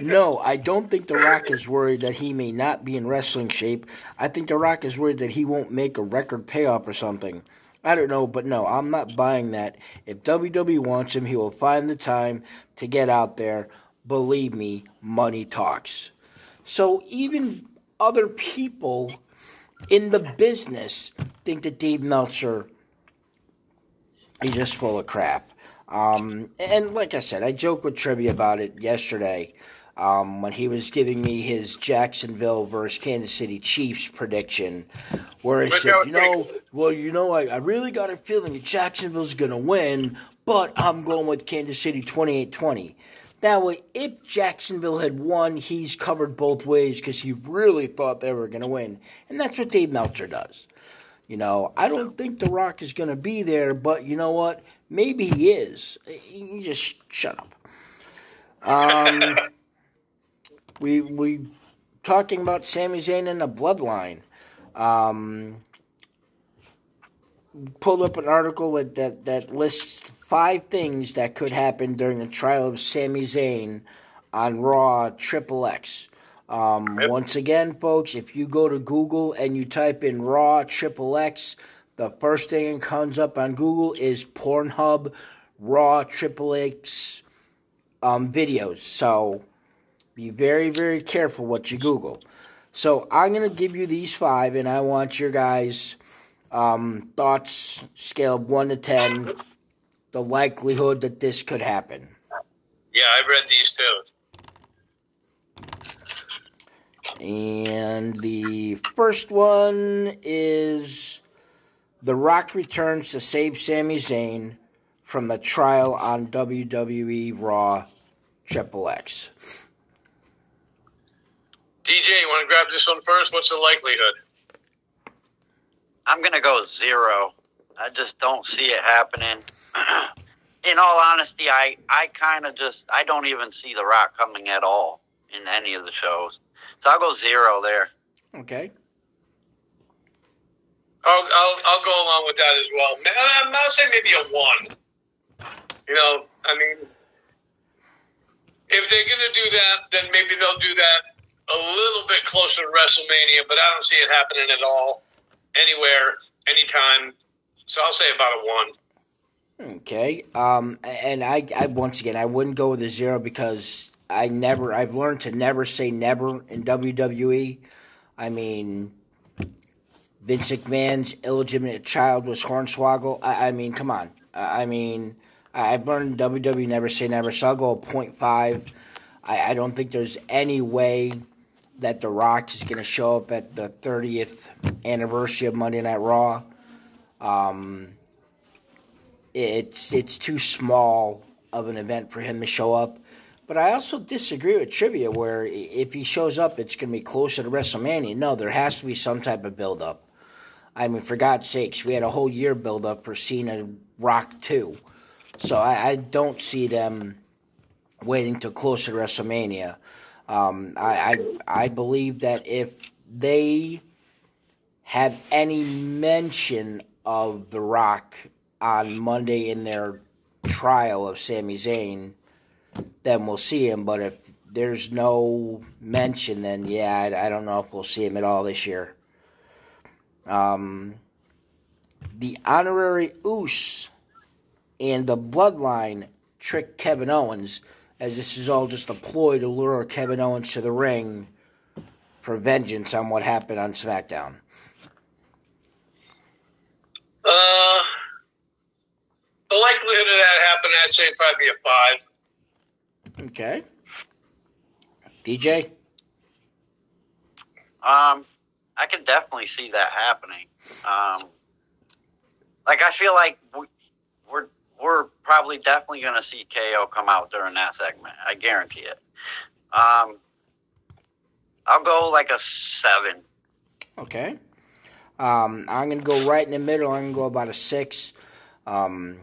no, I don't think The Rock is worried that he may not be in wrestling shape. I think The Rock is worried that he won't make a record payoff or something. I don't know, but no, I'm not buying that. If WWE wants him, he will find the time to get out there. Believe me, money talks. So even other people in the business think that Dave Meltzer is just full of crap. Um, and like I said, I joked with Trivia about it yesterday um, when he was giving me his Jacksonville versus Kansas City Chiefs prediction, where he said, "You know, well, you know, I, I really got a feeling that Jacksonville's going to win, but I'm going with Kansas City 28-20." That way, if Jacksonville had won, he's covered both ways because he really thought they were going to win. And that's what Dave Meltzer does. You know, I don't think The Rock is going to be there, but you know what? Maybe he is. You just shut up. Um, we we talking about Sami Zayn and the Bloodline. Um, pulled up an article that, that, that lists five things that could happen during the trial of Sami Zayn on Raw Triple X. Um, Yep. Once again, folks, if you go to Google and you type in Raw Triple X, the first thing that comes up on Google is Pornhub Raw Triple X um, videos. So be very, very careful what you Google. So I'm going to give you these five, and I want your guys' um, thoughts, scale of 1 to 10, the likelihood that this could happen. Yeah, I've read these too. And the first one is The Rock returns to save Sami Zayn from the trial on WWE Raw Triple X. DJ, you want to grab this one first? What's the likelihood? I'm gonna go zero. I just don't see it happening. In all honesty, I I kind of just I don't even see The Rock coming at all in any of the shows. So I'll go zero there. Okay. I'll, I'll, I'll go along with that as well. Um, I'll say maybe a one. You know, I mean, if they're going to do that, then maybe they'll do that a little bit closer to WrestleMania, but I don't see it happening at all, anywhere, anytime. So I'll say about a one. Okay. Um, and I, I once again, I wouldn't go with a zero because I never, I've learned to never say never in WWE. I mean, Vince McMahon's illegitimate child was Hornswoggle. I, I mean, come on. I, I mean, I, I've learned WWE never say never, so I'll go a point five. I, I don't think there's any way that The Rock is going to show up at the 30th anniversary of Monday Night Raw. Um, it's it's too small of an event for him to show up. But I also disagree with trivia where if he shows up, it's going to be closer to WrestleMania. No, there has to be some type of build up. I mean, for God's sakes, we had a whole year build up for Cena Rock 2. So I, I don't see them waiting till closer to WrestleMania. Um, I, I I believe that if they have any mention of The Rock on Monday in their trial of Sami Zayn, then we'll see him. But if there's no mention, then yeah, I, I don't know if we'll see him at all this year. Um, the honorary Uce and the Bloodline trick Kevin Owens, as this is all just a ploy to lure Kevin Owens to the ring for vengeance on what happened on SmackDown. Uh, the likelihood of that happening, I'd say probably a five. Okay. DJ? Um, I can definitely see that happening. Um, like I feel like we, we're we're probably definitely going to see KO come out during that segment. I guarantee it. Um, I'll go like a seven. Okay. Um, I'm gonna go right in the middle. I'm gonna go about a six. Um,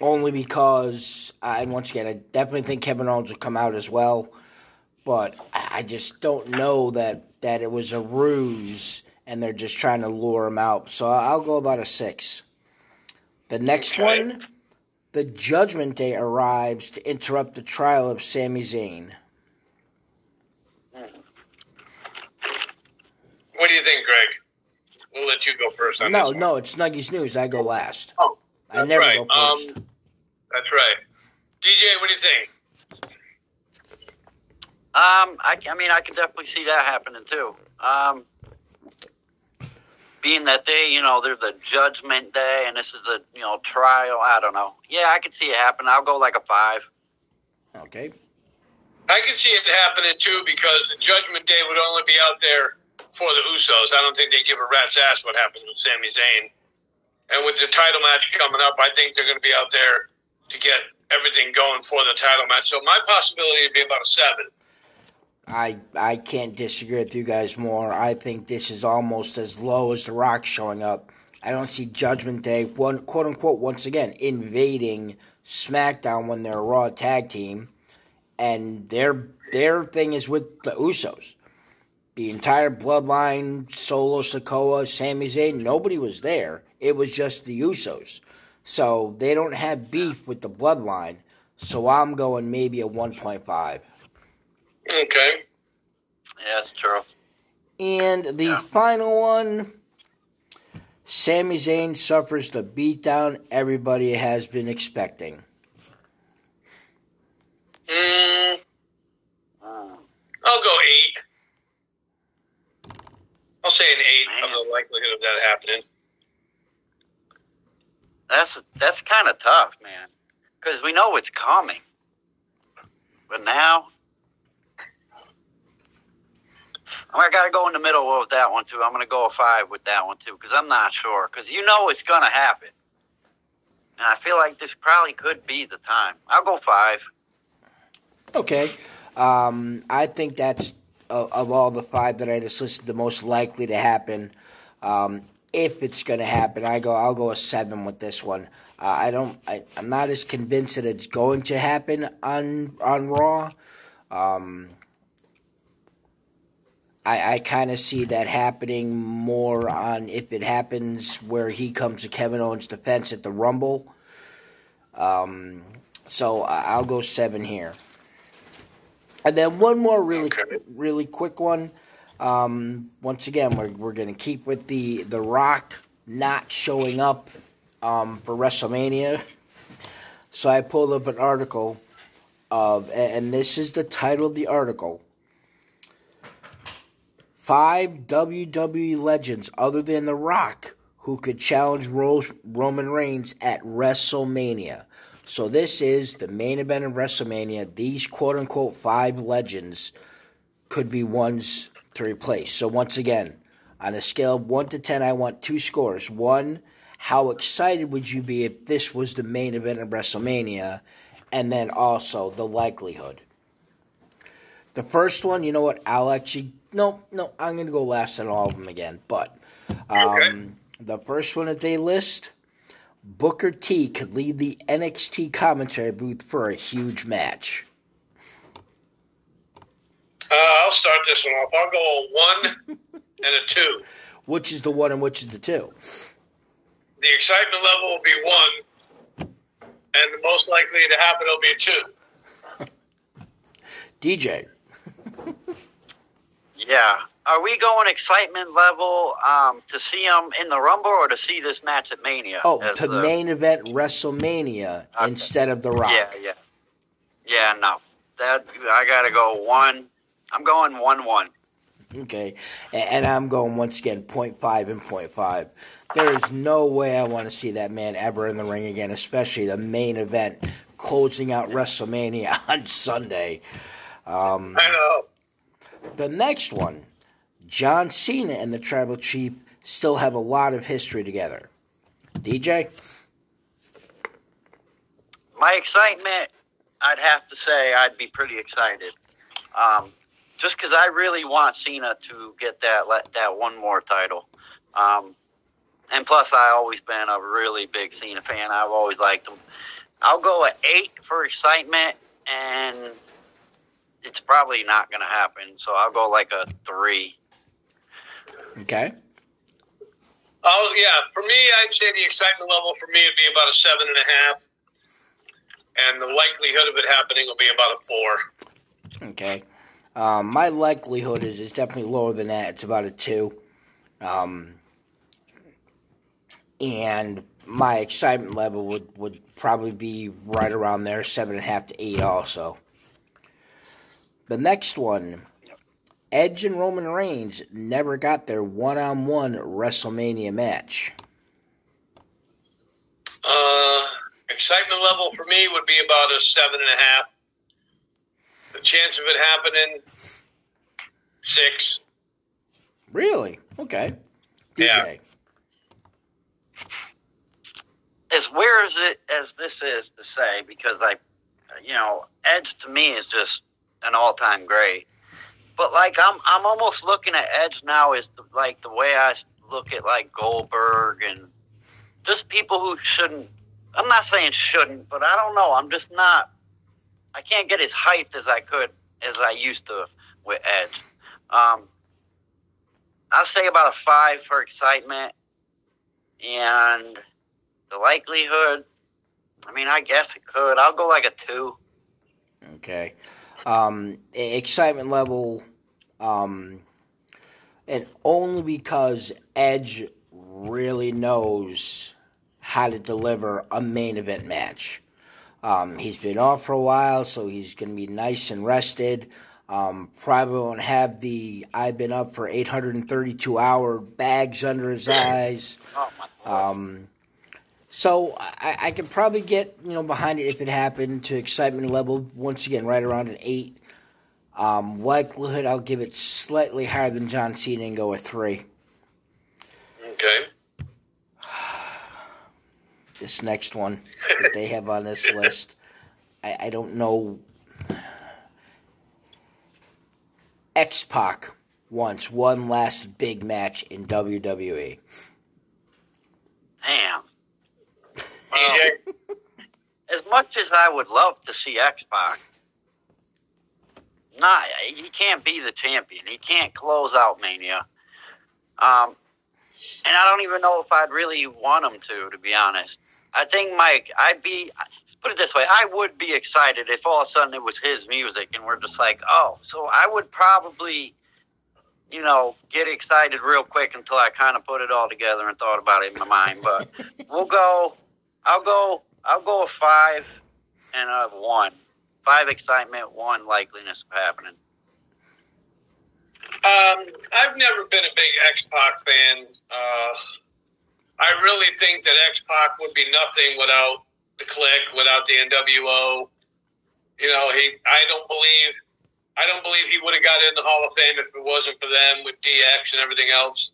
only because, I, and once again, I definitely think Kevin Owens will come out as well. But I just don't know that that it was a ruse and they're just trying to lure him out. So I'll go about a six. The next Okay. one, the Judgment Day arrives to interrupt the trial of Sami Zayn. What do you think, Greg? We'll let you go first on No, no, it's Snuggy's news. I go last. Oh, I never right. go first. Um, that's right. DJ, what do you think? Um, I, I mean, I can definitely see that happening too. Um, being that they, you know, they're the judgment day and this is a, you know, trial. I don't know. Yeah, I could see it happen. I'll go like a five. Okay. I can see it happening too because the Judgment Day would only be out there for the Usos. I don't think they give a rat's ass what happens with Sami Zayn. And with the title match coming up, I think they're going to be out there to get everything going for the title match. So my possibility would be about a seven. I I can't disagree with you guys more. I think this is almost as low as The Rock showing up. I don't see Judgment Day, one quote unquote, once again invading SmackDown when they're a Raw tag team, and their their thing is with the Usos. The entire Bloodline, Solo Sikoa, Sami Zayn, nobody was there. It was just the Usos. So they don't have beef with the Bloodline. So I'm going maybe a 1.5. Okay. Yeah, that's true. And the Yeah. final one, Sami Zayn suffers the beatdown everybody has been expecting. Mm. I'll go eight. I'll say an eight Man. of the likelihood of that happening. That's that's kind of tough, man, because we know it's coming. But now, I got to go in the middle with that one too. I'm going to go a five with that one too, because I'm not sure. Because you know it's going to happen, and I feel like this probably could be the time. I'll go five. Okay. Um, I think that's, of, of all the five that I just listed, the most likely to happen. Um, if it's going to happen, I go. I'll go a seven with this one. Uh, I don't. I, I'm not as convinced that it's going to happen on on Raw. Um, I, I kind of see that happening more on if it happens where he comes to Kevin Owens' defense at the Rumble. Um, so I'll go seven here. And then one more really, Okay. really quick one. Um, once again, we're we're gonna keep with the the Rock not showing up um, for WrestleMania. So I pulled up an article of, and this is the title of the article: Five WWE legends other than The Rock who could challenge Ro- Roman Reigns at WrestleMania. So this is the main event of WrestleMania. These quote unquote five legends could be ones to replace. So once again, on a scale of one to ten, I want two scores. One, how excited would you be if this was the main event of WrestleMania? And then also the likelihood. The first one, you know what? I'll actually no, no. I'm gonna go last on all of them again. But um, Okay. the first one that they list, Booker T could leave the NXT commentary booth for a huge match. Uh, I'll start this one off. I'll go a one and a two. Which is the one and which is the two? The excitement level will be one, and the most likely to happen will be a two. DJ. Yeah. Are we going excitement level um, to see him in the Rumble or to see this match at Mania? Oh, to the- main event WrestleMania Okay. instead of The Rock. Yeah, yeah, yeah. No, that I gotta go one. I'm going one one. Okay, and I'm going once again point five and point five. There is no way I want to see that man ever in the ring again, especially the main event closing out WrestleMania on Sunday. Um, I know. The next one, John Cena and the Tribal Chief still have a lot of history together. DJ? My excitement, I'd have to say, I'd be pretty excited. Um, just because I really want Cena to get that that one more title. Um, and plus, I always been a really big Cena fan. I've always liked him. I'll go at eight for excitement, and it's probably not going to happen. So I'll go like a three. Okay. Oh yeah, for me, I'd say the excitement level for me would be about a seven and a half, and the likelihood of it happening will be about a four. Okay. Um, my likelihood is is definitely lower than that. It's about a two. Um, and my excitement level would, would probably be right around there, seven and a half to eight also. The next one, Edge and Roman Reigns never got their one-on-one WrestleMania match. Uh, excitement level for me would be about a seven and a half. The chance of it happening, six. Really? Okay. DJ. Yeah. As weird as it as this is to say, because I, you know, Edge to me is just an all-time great. But like I'm, I'm almost looking at Edge now is the, like the way I look at like Goldberg and just people who shouldn't. I'm not saying shouldn't, but I don't know. I'm just not. I can't get as hyped as I could as I used to with Edge. Um, I'll say about a five for excitement, and the likelihood. I mean, I guess it could. I'll go like a two. Okay. Um, excitement level, um, and only because Edge really knows how to deliver a main event match. Um, he's been off for a while, so he's going to be nice and rested. Um, probably won't have the I've been up for 832 hour bags under his eyes. Oh Um, so I, I could probably get you know behind it if it happened to excitement level once again right around an eight. Um, likelihood I'll give it slightly higher than John Cena and go with three. Okay. This next one that they have on this list, I, I don't know. X Pac wants one last big match in WWE. Damn. Well, DJ, as much as I would love to see X Pac, not he can't be the champion. He can't close out Mania. Um, and I don't even know if I'd really want him to, to be honest. I think Mike, I'd be put it this way, I would be excited if all of a sudden it was his music and we're just like, oh, so I would probably, you know, get excited real quick until I kind of put it all together and thought about it in my mind. But we'll go. I'll go. I'll go a five and a one. Five excitement, one likeliness of happening. um, I've never been a big X Pac fan. Uh, I really think that X Pac would be nothing without the Kliq, without the NWO. You know, he. I don't believe. I don't believe he would have got in the Hall of Fame if it wasn't for them with DX and everything else.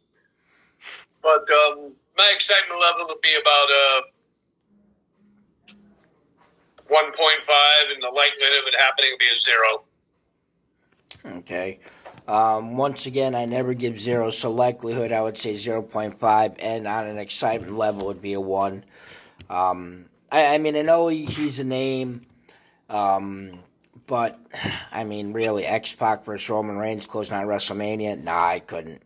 But um, my excitement level would be about uh, 1.5, and the likelihood of it happening would be a zero. Okay. Um, once again, I never give zero, so likelihood I would say 0.5, and on an excitement level would be a 1. Um, I, I mean, I know he, he's a name, um, but, I mean, really, X Pac versus Roman Reigns closing out WrestleMania? Nah, I couldn't.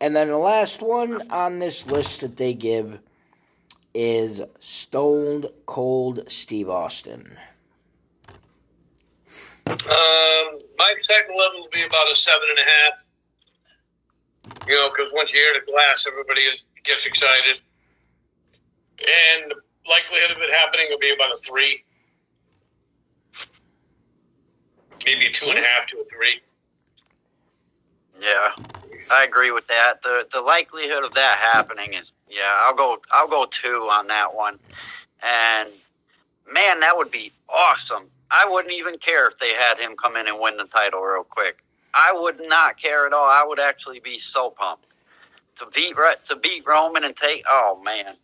And then the last one on this list that they give is Stone Cold Steve Austin. Um, my second level will be about a seven and a half. You know, because once you hear the glass, everybody is, gets excited, and the likelihood of it happening will be about a three, maybe a two and a half to a three. Yeah, I agree with that. the The likelihood of that happening is yeah. I'll go. I'll go two on that one. And man, that would be awesome. I wouldn't even care if they had him come in and win the title real quick. I would not care at all. I would actually be so pumped to beat to beat Roman and take. Oh man,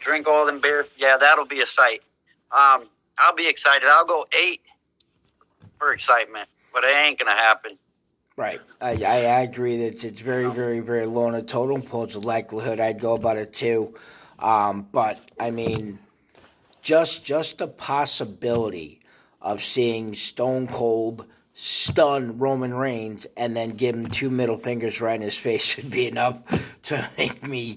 drink all them beers. Yeah, that'll be a sight. Um, I'll be excited. I'll go eight for excitement, but it ain't gonna happen. Right. I, I, agree that it's very, very, very low on the total pulls the likelihood. I'd go about a two. Um, but I mean, just just the possibility of seeing Stone Cold stun Roman Reigns and then give him two middle fingers right in his face would be enough to make me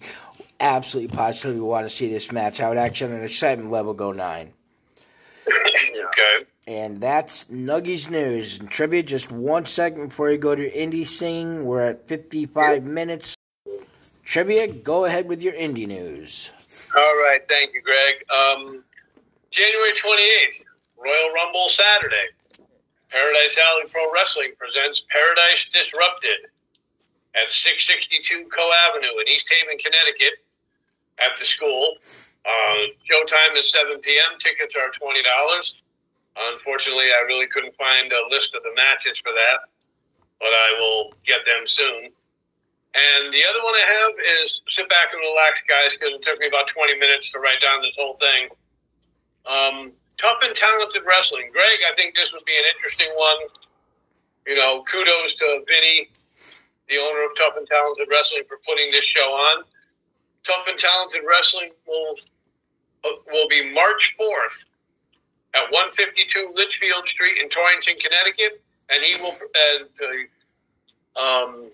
absolutely positively want to see this match. I would actually, on an excitement level, go nine. Okay. And that's Nuggies News. And tribute, just one second before you go to indie scene. We're at 55 minutes. Trivia, go ahead with your indie news. All right. Thank you, Greg. Um, January 28th, Royal Rumble Saturday. Paradise Alley Pro Wrestling presents Paradise Disrupted at 662 Co Avenue in East Haven, Connecticut at the school. Uh, showtime is 7 p.m. Tickets are $20. Unfortunately, I really couldn't find a list of the matches for that, but I will get them soon. And the other one I have is sit back and relax, guys, because it took me about 20 minutes to write down this whole thing. Um, tough and talented wrestling. Greg, I think this would be an interesting one. You know, kudos to Vinny, the owner of Tough and Talented Wrestling, for putting this show on. Tough and Talented Wrestling will uh, will be March 4th at 152 Litchfield Street in Torrington, Connecticut, and he will at uh, um,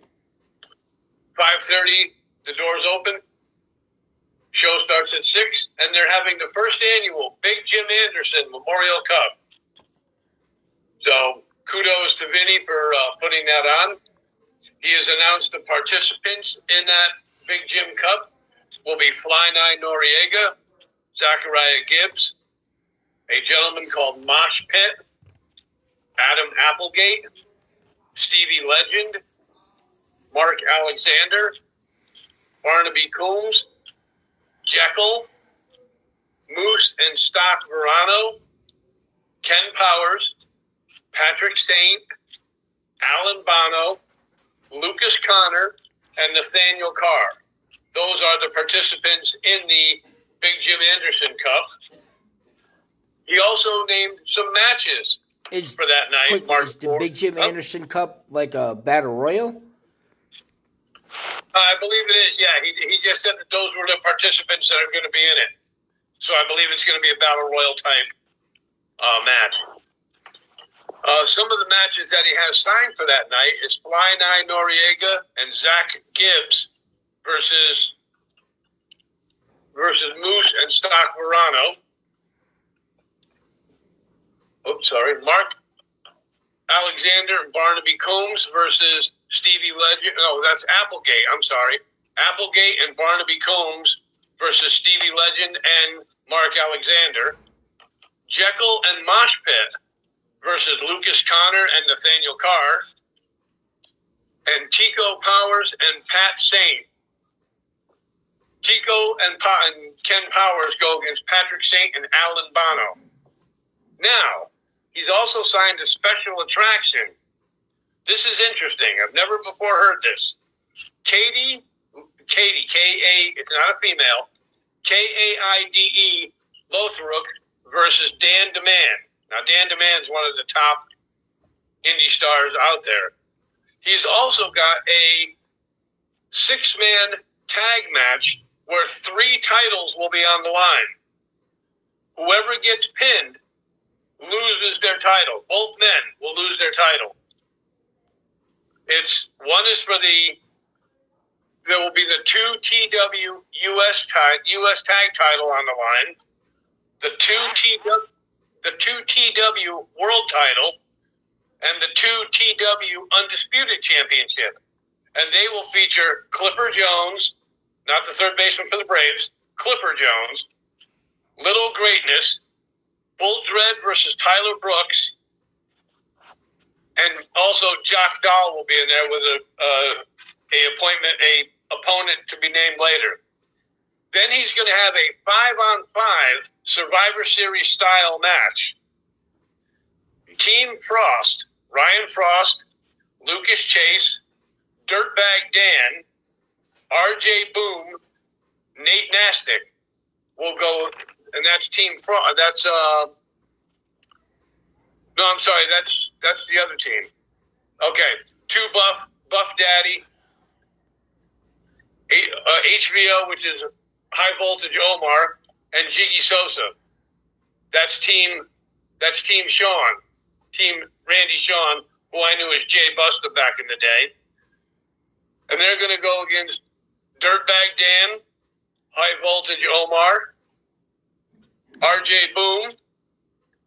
5:30 the doors open. Show starts at six, and they're having the first annual Big Jim Anderson Memorial Cup. So kudos to Vinny for uh, putting that on. He has announced the participants in that Big Jim Cup will be Fly Nine Noriega, Zachariah Gibbs, a gentleman called Mosh Pit, Adam Applegate, Stevie Legend, Mark Alexander, Barnaby Coombs, Jekyll, Moose and Stock Verano, Ken Powers, Patrick Saint, Alan Bono, Lucas Connor, and Nathaniel Carr. Those are the participants in the Big Jim Anderson Cup. He also named some matches Is, for that night. quick, March is the Big Jim Huh? Anderson Cup like a battle royal? I believe it is. Yeah, he, he just said that those were the participants that are going to be in it. So I believe it's going to be a battle royal type uh, match. Uh, some of the matches that he has signed for that night is Fly Nine Noriega and Zach Gibbs versus versus Moose and Stock Verano. Oops, sorry, Mark Alexander and Barnaby Combs versus Stevie Legend. No, that's Applegate. I'm sorry. Applegate and Barnaby Combs versus Stevie Legend and Mark Alexander. Jekyll and Mosh Pit versus Lucas Connor and Nathaniel Carr. And Tico Powers and Pat Saint. Tico and, pa- and Ken Powers go against Patrick Saint and Alan Bono. Now, he's also signed a special attraction. This is interesting. I've never before heard this. Katie, Katie, K A, it's not a female, K A I D E Lothrook versus Dan Demand. Now, Dan Demand's one of the top indie stars out there. He's also got a six man tag match where three titles will be on the line. Whoever gets pinned loses their title. Both men will lose their title. It's one is for the there will be the two TW US tag US tag title on the line, the two TW the two TW world title, and the two TW undisputed championship. And they will feature Clipper Jones, not the third baseman for the Braves, Clipper Jones, Little Greatness, Bull Dread versus Tyler Brooks, and also Jock Dahl will be in there with a uh, a appointment a opponent to be named later. Then he's going to have a five on five Survivor Series style match. Team Frost, Ryan Frost, Lucas Chase, Dirtbag Dan, RJ Boom, Nate Nastic will go, and that's Team Fraud. That's uh, no, I'm sorry. That's that's the other team. Okay, two Buff, Buff Daddy, uh, HBO, which is High Voltage Omar, and Jiggy Sosa. That's team. That's Team Sean, Team Randy Sean, who I knew as Jay Busta back in the day, and they're going to go against Dirtbag Dan, High Voltage Omar, RJ Boom,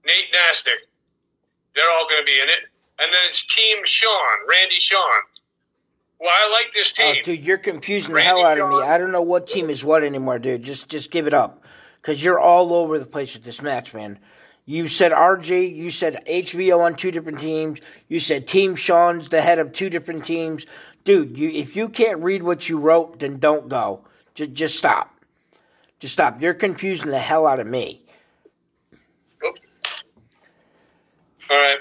Nate Nastic. They're all going to be in it. And then it's Team Sean, Randy Sean. Well, I like this oh, team. Oh, dude, you're confusing Randy the hell out Sean. of me. I don't know what team is what anymore, dude. Just just give it up. Because you're all over the place with this match, man. You said RJ, you said HBO on two different teams. You said Team Sean's the head of two different teams. Dude, you if you can't read what you wrote, then don't go. Just just stop. Just stop. You're confusing the hell out of me. All right.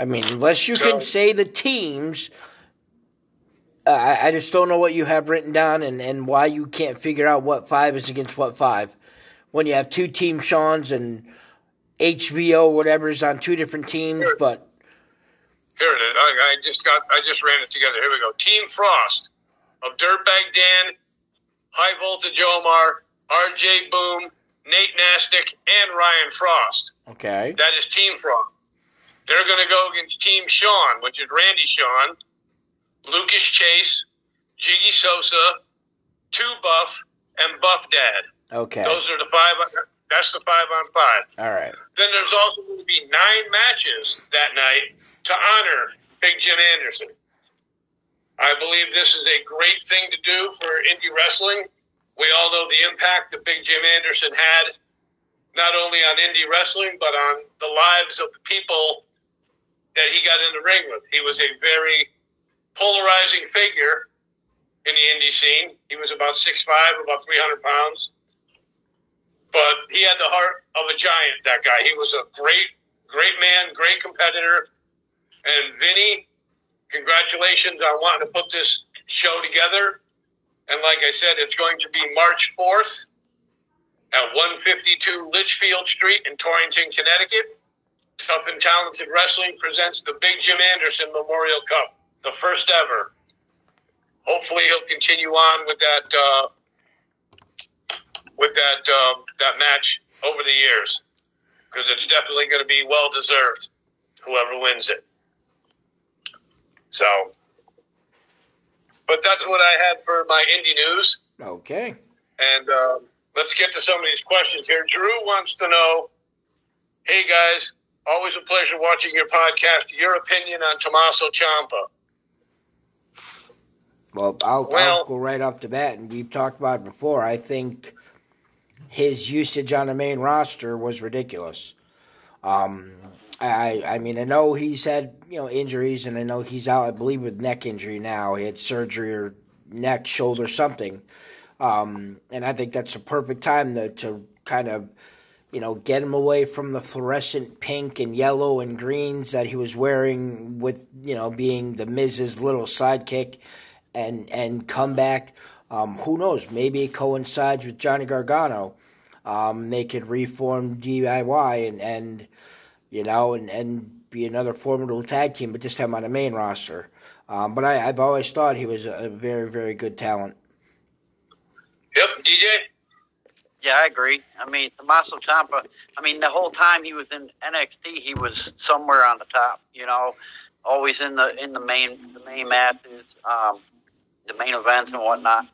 I mean, unless you so, can say the teams, uh, I, I just don't know what you have written down and, and why you can't figure out what five is against what five. When you have two team Sean's and HBO, whatever, is on two different teams, here, but. Here it is. I, I just got, I just ran it together. Here we go. Team Frost of Dirtbag Dan, High Voltage Omar, RJ Boom, Nate Nastic, and Ryan Frost. Okay. That is Team Frost. They're going to go against Team Sean, which is Randy Sean, Lucas Chase, Jiggy Sosa, Two Buff, and Buff Dad. Okay.Ose are the five. That's the five on five. All right. Then there's also going to be nine matches that night to honor Big Jim Anderson. I believe this is a great thing to do for indie wrestling. We all know the impact that Big Jim Anderson had, not only on indie wrestling, but on the lives of the people that he got in the ring with. He was a very polarizing figure in the indie scene. He was about 6'5", about 300 pounds. But he had the heart of a giant, that guy. He was a great, great man, great competitor. And Vinny, congratulations on wanting to put this show together. And like I said, it's going to be March 4th at 152 Litchfield Street in Torrington, Connecticut. Tough and Talented Wrestling presents the Big Jim Anderson Memorial Cup, the first ever. Hopefully, he'll continue on with that uh, with that uh, that match over the years because it's definitely going to be well deserved. Whoever wins it. So, but that's what I had for my indie news. Okay. And uh, let's get to some of these questions here. Drew wants to know, hey guys, Always a pleasure watching your podcast. Your opinion on Tommaso Ciampa? Well, I'll, well, I'll go right off the bat, and we've talked about it before. I think his usage on the main roster was ridiculous. Um, I, I mean, I know he's had you know injuries, and I know he's out. I believe with neck injury now. He had surgery or neck, shoulder, something. Um, and I think that's a perfect time to, to kind of you know, get him away from the fluorescent pink and yellow and greens that he was wearing with, you know, being the Miz's little sidekick and and come back. Um, who knows? Maybe it coincides with Johnny Gargano. Um, they could reform DIY and, and you know, and, and be another formidable tag team, but this time on the main roster. Um, but I, I've always thought he was a very, very good talent. Yep, DJ. Yeah, I agree. I mean, Tommaso Ciampa. I mean, the whole time he was in NXT, he was somewhere on the top. You know, always in the in the main the main matches, um, the main events and whatnot.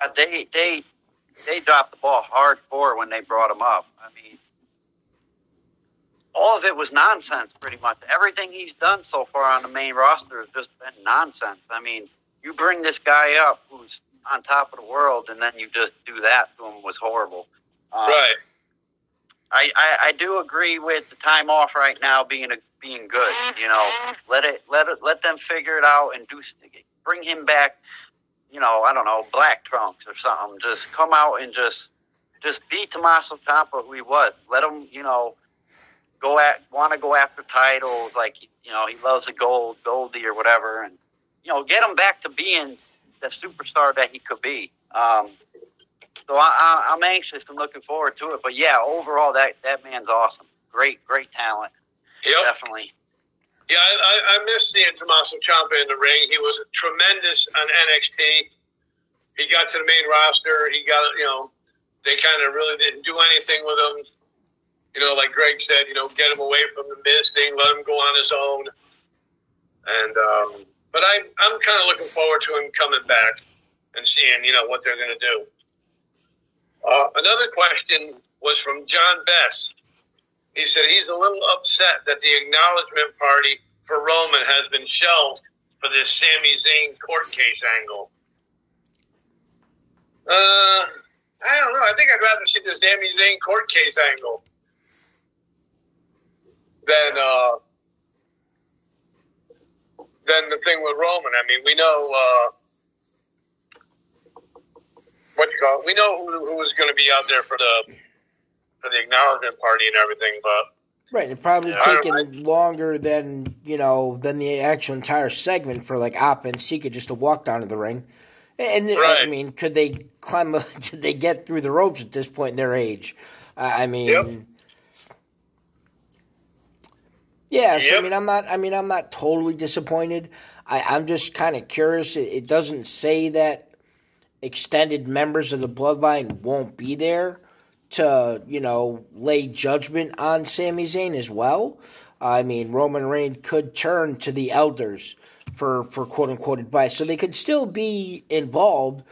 Uh, they they they dropped the ball hard hardcore when they brought him up. I mean, all of it was nonsense, pretty much. Everything he's done so far on the main roster has just been nonsense. I mean, you bring this guy up who's on top of the world, and then you just do that to him was horrible. Um, right. I, I, I do agree with the time off right now being a, being good. You know, let it let it let them figure it out and do bring him back. You know, I don't know, black trunks or something. Just come out and just just be Tommaso Ciampa who he was. Let him, you know, go at want to go after titles, like you know he loves the gold, Goldie or whatever, and you know get him back to being the superstar that he could be. Um, so I, I, I'm anxious and looking forward to it. But yeah, overall that that man's awesome. Great, great talent. Yep. Definitely. Yeah, I, I, I miss seeing Tommaso Ciampa in the ring. He was tremendous on NXT. He got to the main roster. He got, you know, they kind of really didn't do anything with him. You know, like Greg said, you know, get him away from the Miz thing, let him go on his own. And, um, but I, I'm kind of looking forward to him coming back and seeing, you know, what they're going to do. Uh, another question was from John Bess. He said he's a little upset that the acknowledgement party for Roman has been shelved for this Sami Zayn court case angle. Uh, I don't know. I think I'd rather see the Sami Zayn court case angle than uh, than the thing with Roman. I mean, we know uh, what you call it. We know who, who was going to be out there for the for the acknowledgement party and everything, but Right, it probably Yeah, taken longer than you know than the actual entire segment for like Afa and Sika just to walk down to the ring. And I mean, could they climb? Could they get through the ropes at this point in their age? I I mean, Yep. Yeah. So I mean, I'm not. I mean, I'm not totally disappointed. I, I'm just kind of curious. It, it doesn't say that extended members of the bloodline won't be there to, you know, lay judgment on Sami Zayn as well. I mean, Roman Reigns could turn to the elders for, for quote unquote advice. So they could still be involved.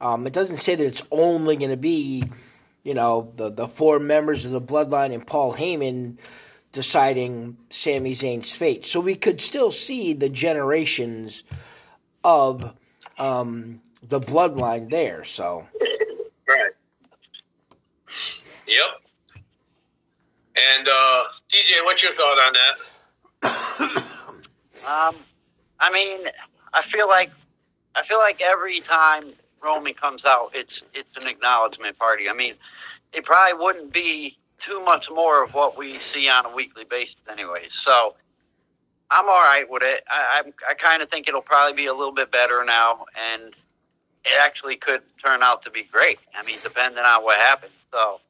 Um, it doesn't say that it's only going to be, you know, the, the four members of the bloodline and Paul Heyman deciding Sami Zayn's fate. So we could still see the generations of um, the bloodline there. So Right. Yep. And uh, DJ, what's your thought on that? Um, I mean, I feel like I feel like every time Roman comes out, it's it's an acknowledgement party. I mean, it probably wouldn't be too much more of what we see on a weekly basis, anyways. So I'm all right with it. I I'm, I kind of think it'll probably be a little bit better now, and it actually could turn out to be great. I mean, depending on what happens. So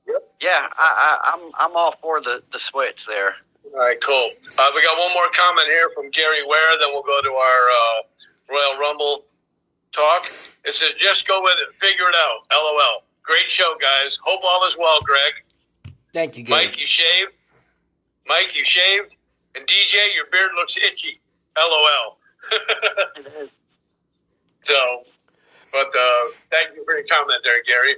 yeah, I, I, I'm I'm all for the the switch there. All right, cool. Uh, we got one more comment here from Gary Ware, then we'll go to our uh, Royal Rumble talk. It says, just go with it. Figure it out. LOL. Great show, guys. Hope all is well, Greg. Thank you, Gary. Mike, you shaved. Mike, you shaved. And DJ, your beard looks itchy. LOL. so, but uh, thank you for your comment there, Gary.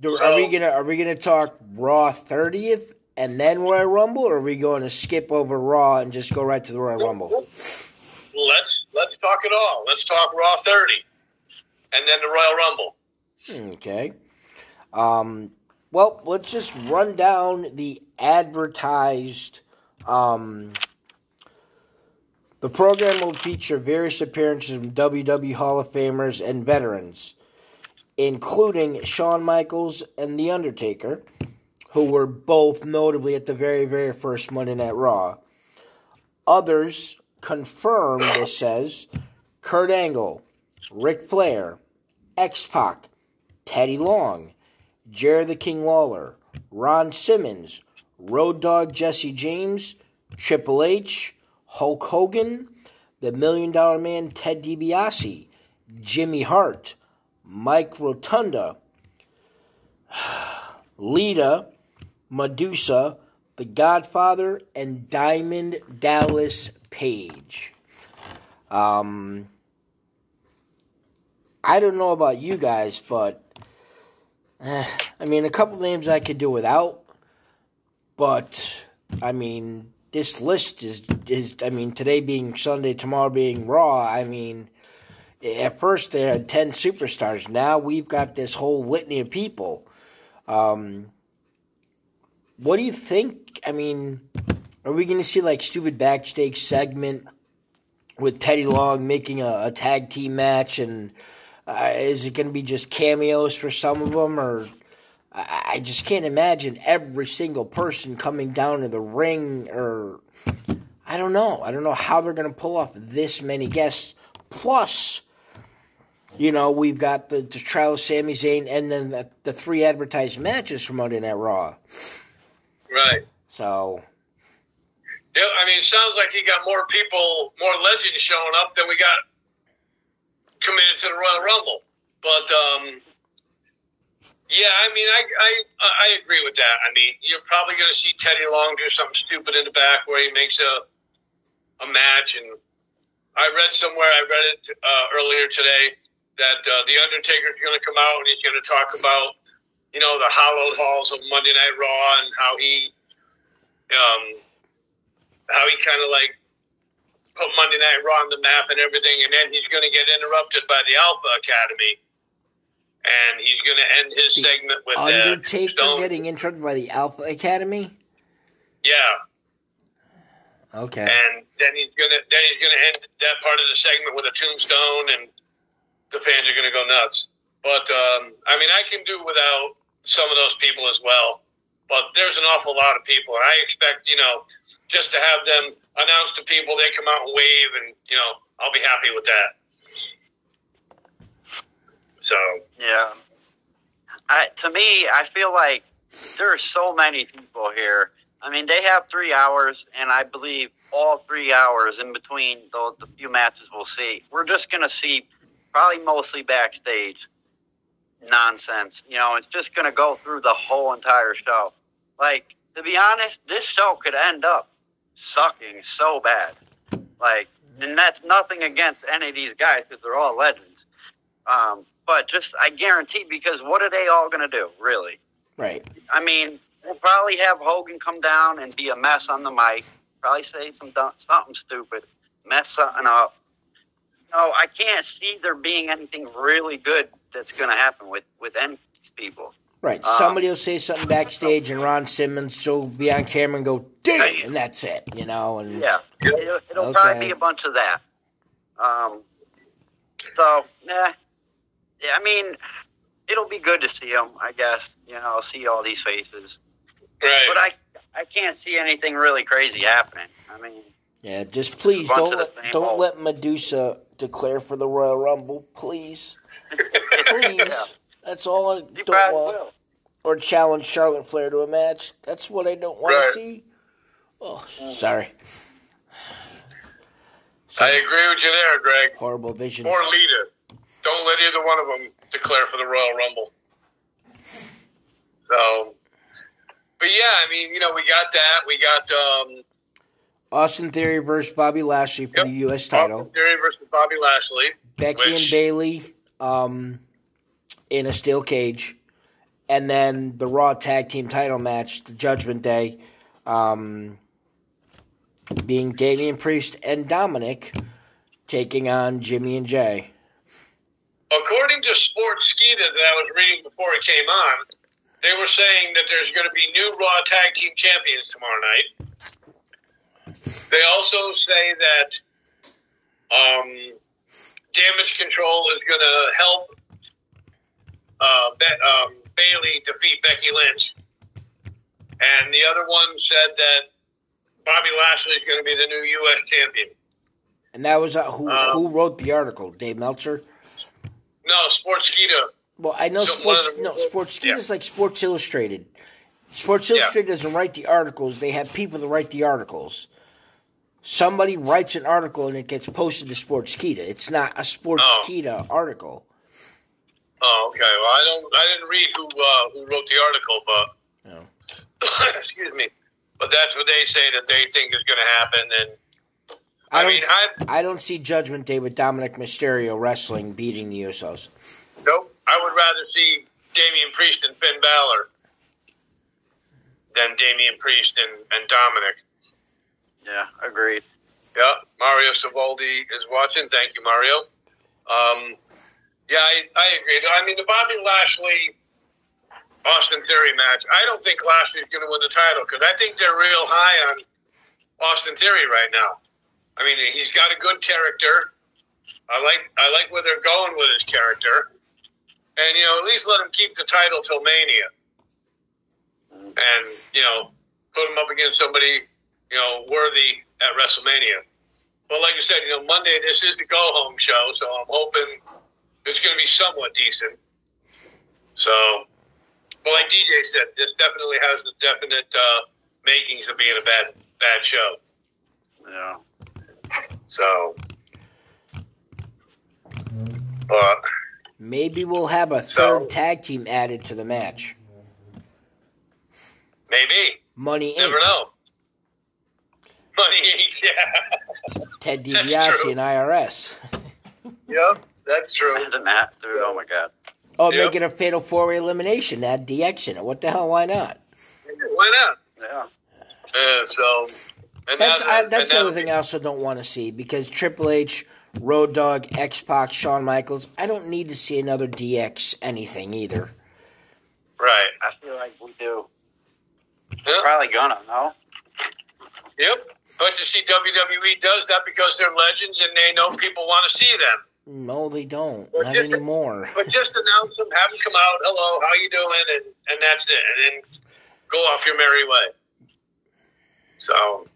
Do- So- are we gonna are we gonna talk Raw thirtieth and then Royal Rumble, or are we going to skip over Raw and just go right to the Royal Rumble? Let's let's talk it all. Let's talk Raw 30, and then the Royal Rumble. Okay. Um. Well, let's just run down the advertised. Um, the program will feature various appearances from WWE Hall of Famers and veterans, including Shawn Michaels and The Undertaker, who were both notably at the very, very first Monday Night Raw. Others confirmed, this says, Kurt Angle, Ric Flair, X Pac, Teddy Long, Jerry the King Lawler, Ron Simmons, Road Dog Jesse James, Triple H, Hulk Hogan, the Million Dollar Man Ted DiBiase, Jimmy Hart, Mike Rotunda, Lita, Medusa, The Godfather, and Diamond Dallas Page. Um, I don't know about you guys, but I mean, a couple names I could do without, but I mean, this list is is I mean, today being Sunday, tomorrow being Raw. I mean, at first they had ten superstars. Now we've got this whole litany of people. Um, what do you think? I mean, are we going to see like stupid backstage segment with Teddy Long making a, a tag team match, and uh, is it going to be just cameos for some of them, or I, I just can't imagine every single person coming down to the ring or I don't know. I don't know how they're going to pull off this many guests. Plus, you know, we've got the, the trial of Sami Zayn and then the, the three advertised matches from Monday Night Raw. Right. So, Yeah, I mean, it sounds like you got more people, more legends showing up than we got committed to the Royal Rumble. But um, yeah, I mean, I, I I agree with that. I mean, you're probably going to see Teddy Long do something stupid in the back where he makes a a match. And I read somewhere, I read it uh, earlier today that uh, the Undertaker is going to come out and he's going to talk about you know the hollow halls of Monday Night Raw and how he um, how he kind of like put Monday Night Raw on the map and everything, and then he's going to get interrupted by the Alpha Academy, and he's going to end his The segment with uh, Undertaker Tombstone. getting interrupted by the Alpha Academy? yeah, Okay. and then he's going to then he's going to end that part of the segment with a tombstone, and the fans are going to go nuts. But um, I mean, I can do without some of those people as well. But there's an awful lot of people, and I expect you know just to have them announce to people, they come out and wave, and you know I'll be happy with that. So Yeah. I, to me, I feel like there are so many people here. I mean, they have three hours, and I believe all three hours in between the, the few matches we'll see, we're just going to see probably mostly backstage nonsense. You know, it's just going to go through the whole entire show. Like, to be honest, this show could end up sucking so bad. Like, and that's nothing against any of these guys because they're all legends. Um, but just, I guarantee, because what are they all going to do, really? right. I mean, we'll probably have Hogan come down and be a mess on the mic. Probably say some something stupid, mess something up. No, I can't see there being anything really good that's going to happen with with any of these people. Right. Um, Somebody will say something backstage, and Ron Simmons will be on camera and go, "Damn," and that's it. You know. And Yeah, it'll, it'll Okay. probably be a bunch of that. Um, so, yeah, yeah. I mean, it'll be good to see them. I guess you know, I'll see all these faces, right, but I I can't see anything really crazy happening. I mean. yeah, just please don't let, don't old- let Medusa declare for the Royal Rumble, please, please. That's all I You don't want. Or challenge Charlotte Flair to a match. That's what I don't want Right. to see. Oh, sorry. I agree with you there, Greg. Horrible vision. Or Lita. Don't let either one of them declare for the Royal Rumble. So, but yeah, I mean, you know, we got that. We got um, Austin Theory versus Bobby Lashley for Yep. the U.S. title. Austin Theory versus Bobby Lashley. Becky Which- and Bayley um, in a steel cage, and then the Raw Tag Team Title match, the Judgment Day, um, being Damian Priest and Dominic taking on Jimmy and Jay. According to Sportskeeda that I was reading before it came on, they were saying that there's going to be new Raw Tag Team Champions tomorrow night. They also say that um, Damage Control is going to help uh, Be- um, Bayley defeat Becky Lynch. And the other one said that Bobby Lashley is going to be the new U.S. champion. And that was uh, who Um, who wrote the article? Dave Meltzer. No, Sports Sportskeeda. Well, I know So sports. of No, Sports yeah. is like Sports Illustrated. Sports Yeah. Illustrated doesn't write the articles; they have people that write the articles. Somebody writes an article and it gets posted to Sportskeeda. It's not a Sportskeeda article. Oh, okay. Well, I don't. I didn't read who uh, who wrote the article, but No. excuse me. But that's what they say that they think is going to happen. And I, I, don't. mean, I I don't see Judgment Day with Dominic Mysterio wrestling beating the Usos. nope. I would rather see Damian Priest and Finn Balor than Damian Priest and, and Dominic. Yeah, agreed. Yeah, Mario Savoldi is watching. Thank you, Mario. Um, yeah, I, I agree. I mean, the Bobby Lashley Austin Theory match. I don't think Lashley's going to win the title because I think they're real high on Austin Theory right now. I mean, he's got a good character. I like I like where they're going with his character, and you know, at least let him keep the title till Mania. and you know put him up against somebody you know worthy at WrestleMania. But like you said, you know Monday this is the go home show, so I'm hoping it's going to be somewhat decent. So, well, like DJ said, this definitely has the definite uh, makings of being a bad bad show. Yeah. So, but Maybe we'll have a So- third tag team added to the match. maybe Money never Inc. know. Money, Inc. yeah, Ted DiBiase and IRS. yep, that's true. The mat, dude. Oh my god. Oh, Yep. make it a fatal four way elimination. Add DX in it. What the hell? Why not? Why not? Yeah. Uh, so, and That's that, I, and that's the that- other thing I also don't want to see because Triple H, Road Dog, X Pac, Shawn Michaels. I don't need to see another DX anything either. Right. I feel like we do. Yeah. Probably gonna, no? Yep. But you see, WWE does that because they're legends and they know people want to see them. No, they don't. Well, Not just- anymore. But just announce them, have them come out, hello, how you doing, and, and that's it. And then go off your merry way. So,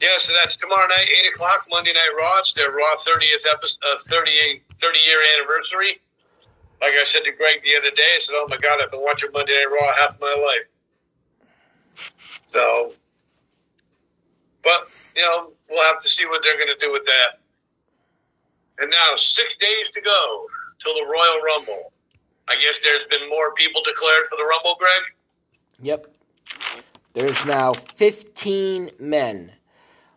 yeah, so that's tomorrow night, 8 o'clock, Monday Night Raw. It's their Raw 30th episode, uh, 30, 30 year anniversary. Like I said to Greg the other day, I said, oh my God, I've been watching Monday Night Raw half my life. So, but, you know, we'll have to see what they're going to do with that. And now, six days to go till the Royal Rumble. I guess there's been more people declared for the Rumble, Greg? Yep. There's now 15 men.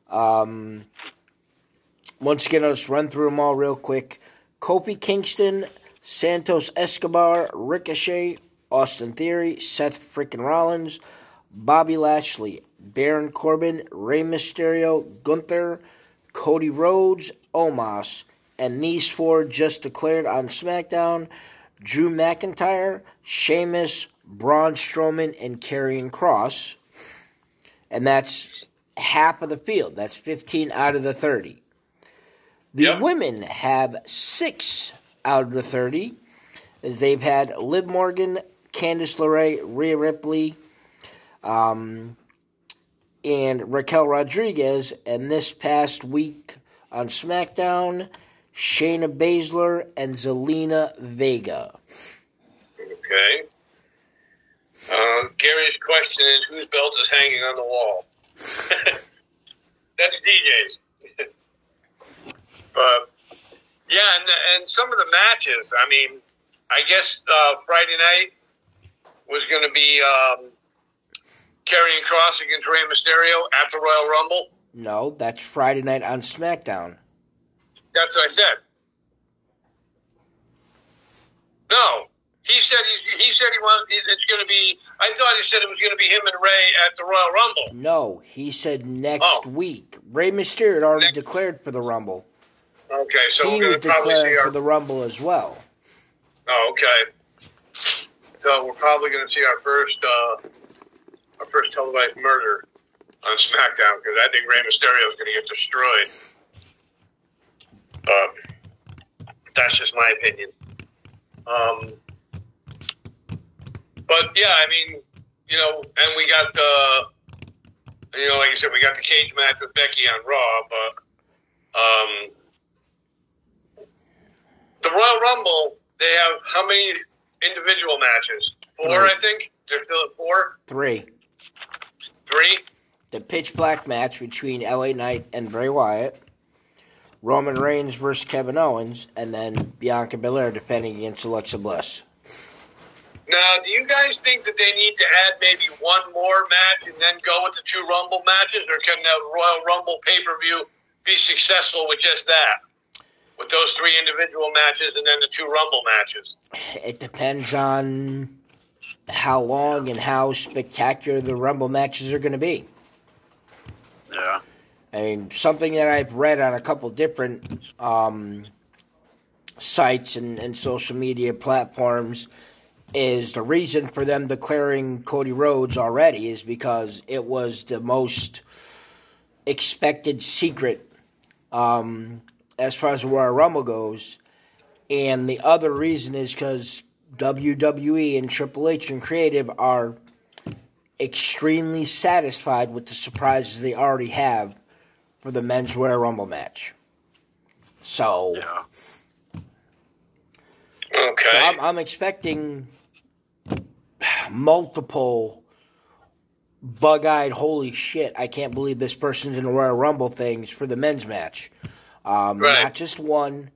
Um, once again, just run through them all real quick. Kofi Kingston, Santos Escobar, Ricochet, Austin Theory, Seth frickin' Rollins, Bobby Lashley, Baron Corbin, Rey Mysterio, Gunther, Cody Rhodes, Omos, and these four just declared on SmackDown Drew McIntyre, Sheamus, Braun Strowman, and Karrion Kross. And that's half of the field. That's 15 out of the 30. The Yep. women have six out of the 30. They've had Liv Morgan, Candice LeRae, Rhea Ripley, um, and Raquel Rodriguez. And this past week on SmackDown, Shayna Baszler and Zelina Vega. Okay. Uh, Gary's question is whose belt is hanging on the wall? That's DJ's. but, yeah, and, and some of the matches, I mean, I guess uh, Friday night was going to be um, Karrion Kross against Rey Mysterio at the Royal Rumble. No, that's Friday night on SmackDown. That's what I said. No, he said he, he said he want it's going to be. I thought he said it was going to be him and Rey at the Royal Rumble. No, he said next Oh. week. Rey Mysterio had already Next- declared for the Rumble. Okay, so he we're was going to probably see declared our. for the Rumble as well. oh, okay. So we're probably going to see our first uh, our first televised murder on SmackDown because I think Rey Mysterio is going to get destroyed. But that's just my opinion. Um, but yeah, I mean, you know, and we got the, you know, like you said, we got the cage match with Becky on Raw, but um, the Royal Rumble, they have how many individual matches? Four, Three. I think. They're still at four, Three. three. The pitch black match between LA Knight and Bray Wyatt. Roman Reigns versus Kevin Owens, and then Bianca Belair defending against Alexa Bliss. Now, do you guys think that they need to add maybe one more match and then go with the two Rumble matches, or can the Royal Rumble pay per view be successful with just that? With those three individual matches and then the two Rumble matches? It depends on how long and how spectacular the Rumble matches are going to be. Yeah. I mean, something that I've read on a couple different um, sites and, and social media platforms is the reason for them declaring Cody Rhodes already is because it was the most expected secret um, as far as Royal Rumble goes. And the other reason is because WWE and Triple H and Creative are extremely satisfied with the surprises they already have for the men's Royal Rumble match. So, Yeah. Okay. so I'm, I'm expecting multiple bug-eyed, holy shit! I can't believe this person's in the Royal Rumble things for the men's match. Um, Right. Not just one,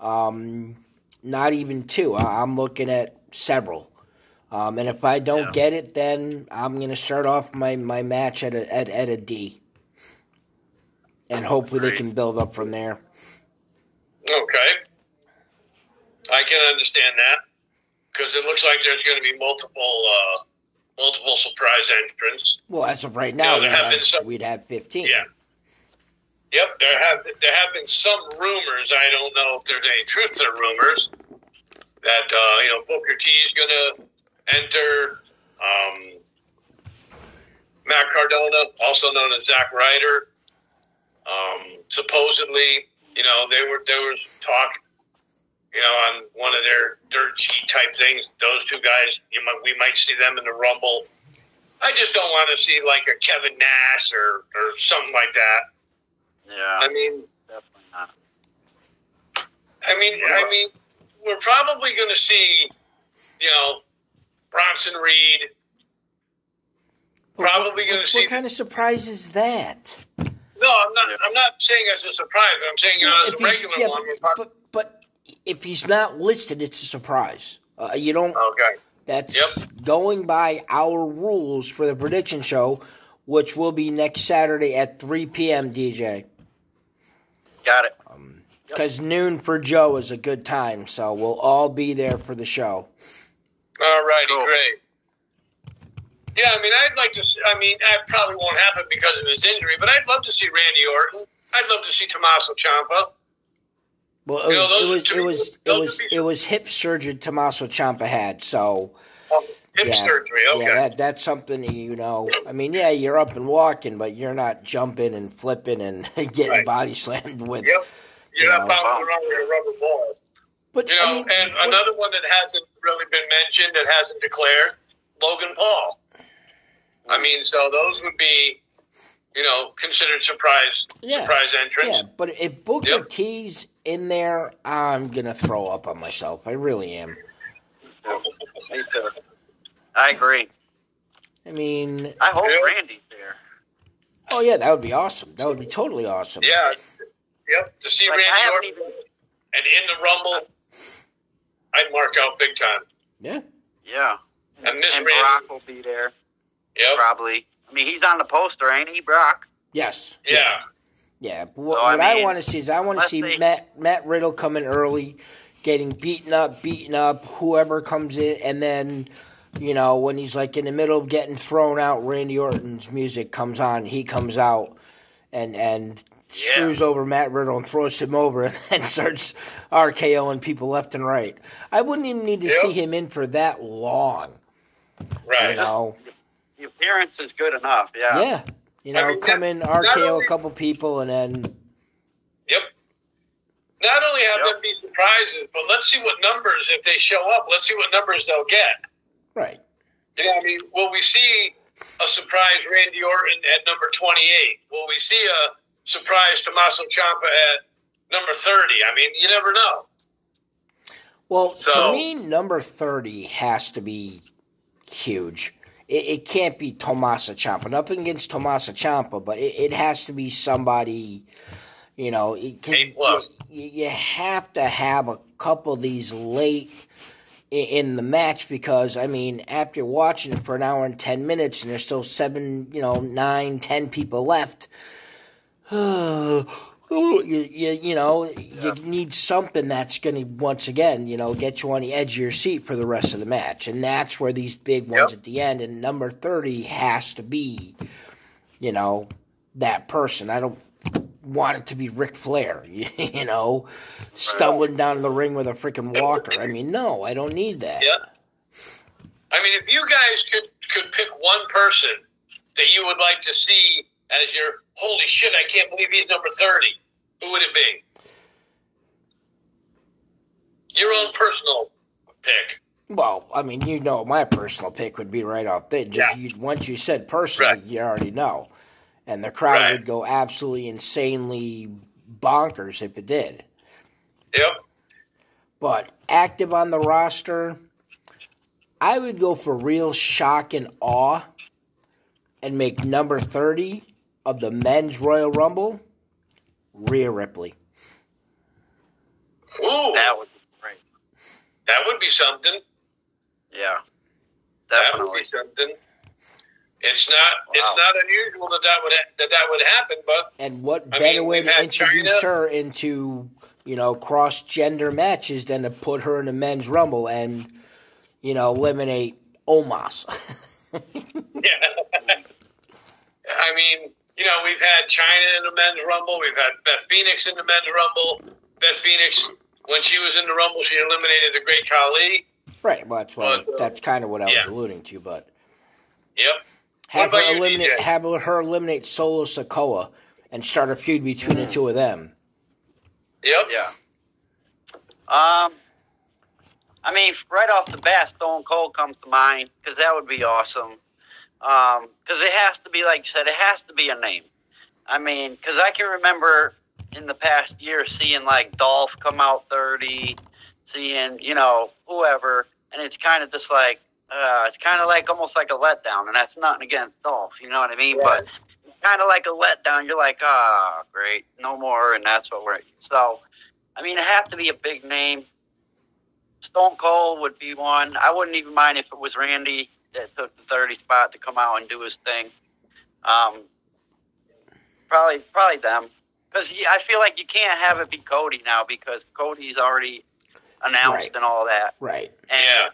um, not even two. I- I'm looking at several. Um, and if I don't Yeah. get it, then I'm going to start off my, my match at a at, at a D, and hopefully they can build up from there. Okay. I can understand that because it looks like there's going to be multiple uh, multiple surprise entrants. Well, as of right now, Yeah, there we'd, have been some- we'd have 15. Yeah. Yep, there have there have been some rumors. I don't know if there's any truth to the rumors that uh, you know Booker T is going to enter. Um, Matt Cardona, also known as Zack Ryder, um, supposedly, you know, they were there was talk, you know, on one of their dirt sheet type things. Those two guys, you might we might see them in the Rumble. I just don't want to see like a Kevin Nash or or something like that. Yeah. I mean, definitely not. I mean, I mean, we're probably going to see, you know, Bronson Reed. Probably what, gonna see- What kind of surprise is that? No, I'm not. I'm not saying as a surprise. But I'm saying you know, as If a regular yeah, one. but, prob- but, but if he's not listed, it's a surprise. Uh, you don't. okay. That's Yep. going by our rules for the prediction show, which will be next Saturday at 3 p.m. DJ. Got it. Because noon for Joe is a good time, so we'll all be there for the show. All righty, Cool. great. Yeah, I mean, I'd like to. See, I mean, that probably won't happen because of his injury, but I'd love to see Randy Orton. I'd love to see Tommaso Ciampa. Well, it You know, was, it was, it was, it was, it was hip surgery Tommaso Ciampa had, so Oh, hip yeah, surgery. Okay. yeah, that that's something you know. I mean, yeah, you're up and walking, but you're not jumping and flipping and getting Right. body slammed with. Yep. You're You not know. bouncing around with a rubber ball. But You know, I mean, and what- another one that hasn't really been mentioned, that hasn't declared, Logan Paul. I mean, so those would be, you know, considered surprise Yeah. surprise entrants. Yeah, but if Booker Yep. T's in there, I'm gonna throw up on myself. I really am. Me too. I agree. I mean, I hope Yeah. Randy's there. oh yeah, that would be awesome. That would be totally awesome. Yeah. Yep. To see Like, Randy haven't Orton even. and in the Rumble, I'd mark out big time. Yeah. Yeah. And this and Randy, Brock will be there yep, probably. I mean, he's on the poster, ain't he, Brock? Yes. yeah, Yeah. But what, So, I what I mean, want to see is I want to see see. Matt Matt Riddle coming early, getting beaten up, beaten up. Whoever comes in, and then. You know, when he's like in the middle of getting thrown out, Randy Orton's music comes on. He comes out and and Yeah. screws over Matt Riddle and throws him over, and then starts RKOing people left and right. I wouldn't even need to Yep. see him in for that long. right. You know, The appearance is good enough. Yeah. yeah. You know, I mean, come in, RKO only- a couple people, and then Yep. Not only have Yep. them be surprises, but let's see what numbers if they show up. Let's see what numbers they'll get. right. You know, I mean, will we see a surprise Randy Orton at number 28? Will we see a surprise Tommaso Ciampa at number 30? I mean, you never know. Well, So- to me, number thirty has to be huge. It, it can't be Tommaso Ciampa. Nothing against Tommaso Ciampa, but it, it has to be somebody. You know, it can, A plus. You, you have to have a couple of these late in the match because I mean, after watching it for an hour and ten minutes, and there's still seven, you know, nine, ten people left. you, you, you know, you need something that's going to once again, you know, get you on the edge of your seat for the rest of the match, and that's where these big ones Yep. at the end. And number thirty has to be, you know, that person. I don't want it to be Ric Flair, you know, stumbling down the ring with a freaking walker. I mean, no, I don't need that. Yeah. I mean, if you guys could could pick one person that you would like to see as your holy shit, I can't believe he's number 30, who would it be? Your own personal pick. Well, I mean, you know, my personal pick would be right off there. Just Yeah. you, once you said personal, Right. you already know, and the crowd Right. would go absolutely insanely bonkers if it did. Yep. But active on the roster, I would go for real shock and awe, and make number thirty of the men's Royal Rumble, Rhea Ripley. Ooh, That would be great. that would be something. Yeah, That would definitely. be something. It's not. It's not unusual that that would ha- that that would happen, but And what I better mean, way to introduce Chyna- her into, you know, cross gender matches than to put her in the men's rumble and, you know, eliminate Omos. yeah. I mean, you know, we've had Chyna in the men's rumble. We've had Beth Phoenix in the men's rumble. Beth Phoenix, when she was in the rumble, she eliminated the Great Khali. right, well that's what But, uh, that's kind of what I yeah. was alluding to, but Yep. have her about you, eliminate have her eliminate Solo Sikoa and start a feud between the two of them. Yep. Yeah. Um, I mean, right off the bat, Stone Cold comes to mind because that would be awesome. Um, because it has to be like you said, it has to be a name. I mean, because I can remember in the past year seeing like Dolph come out thirty, seeing you know whoever, and it's kind of just like uh, it's kind of like almost like a letdown, and that's nothing against Dolph, you know what I mean? Right. But kind of like a letdown. You're like, ah, great, no more, and that's what we're so. I mean, it have to be a big name. Stone Cold would be one. I wouldn't even mind if it was Randy that took the 30 spot to come out and do his thing. Um, probably, probably them. Because I feel like you can't have it be Cody now because Cody's already announced Right. and all that. Right. And, Yeah.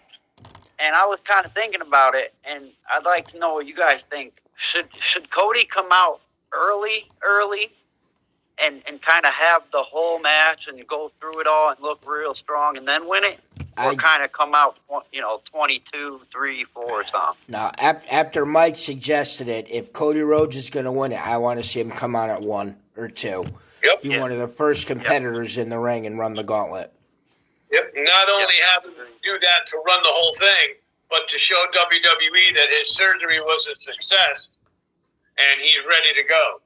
And I was kind of thinking about it, and I'd like to know what you guys think. Should should Cody come out early, early, and and kind of have the whole match and go through it all and look real strong and then win it, or kind of come out, you know, twenty two, three, four, or something? now ap- after Mike suggested it, if Cody Rhodes is going to win it, I want to see him come out at one or two. Yep. Be Yeah. one of the first competitors in the ring and run the gauntlet. Yep. Not only Yep. have him do that to run the whole thing, but to show WWE that his surgery was a success and he's ready to go.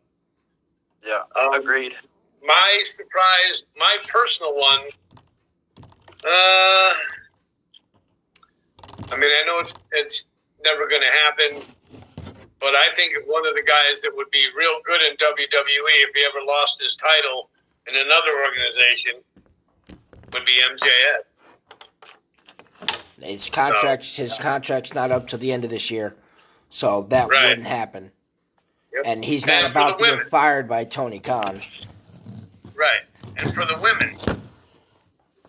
Yeah, Um, agreed. My surprise, my personal one. Uh, I mean, I know it's, it's never going to happen, but I think one of the guys that would be real good in WWE if he ever lost his title in another organization would be MJF. His contracts, his contract's not up to the end of this year, so that Right. wouldn't happen. Yep. And he's not And about to women. get fired by Tony Khan. Right. And for the women,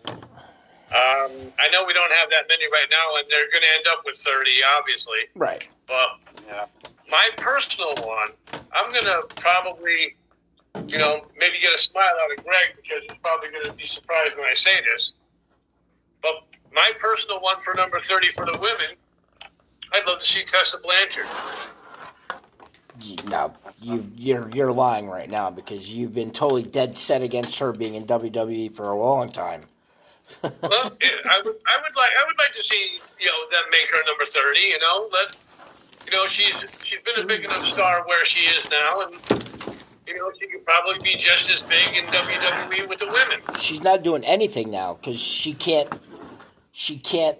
um, I know we don't have that many right now, and they're going to end up with 30, obviously. Right. But Yeah, my personal one, I'm going to probably, you know, maybe get a smile out of Greg because he's probably going to be surprised when I say this. But my personal one for number 30 for the women, I'd love to see Tessa Blanchard. No, you you're you're lying right now because you've been totally dead set against her being in WWE for a long time. Well, I would, I would like, I would like to see, you know, them make her number thirty. You know, let, you know, she's she's been a big enough star where she is now, and you know, she could probably be just as big in WWE with the women. She's not doing anything now because she can't she can't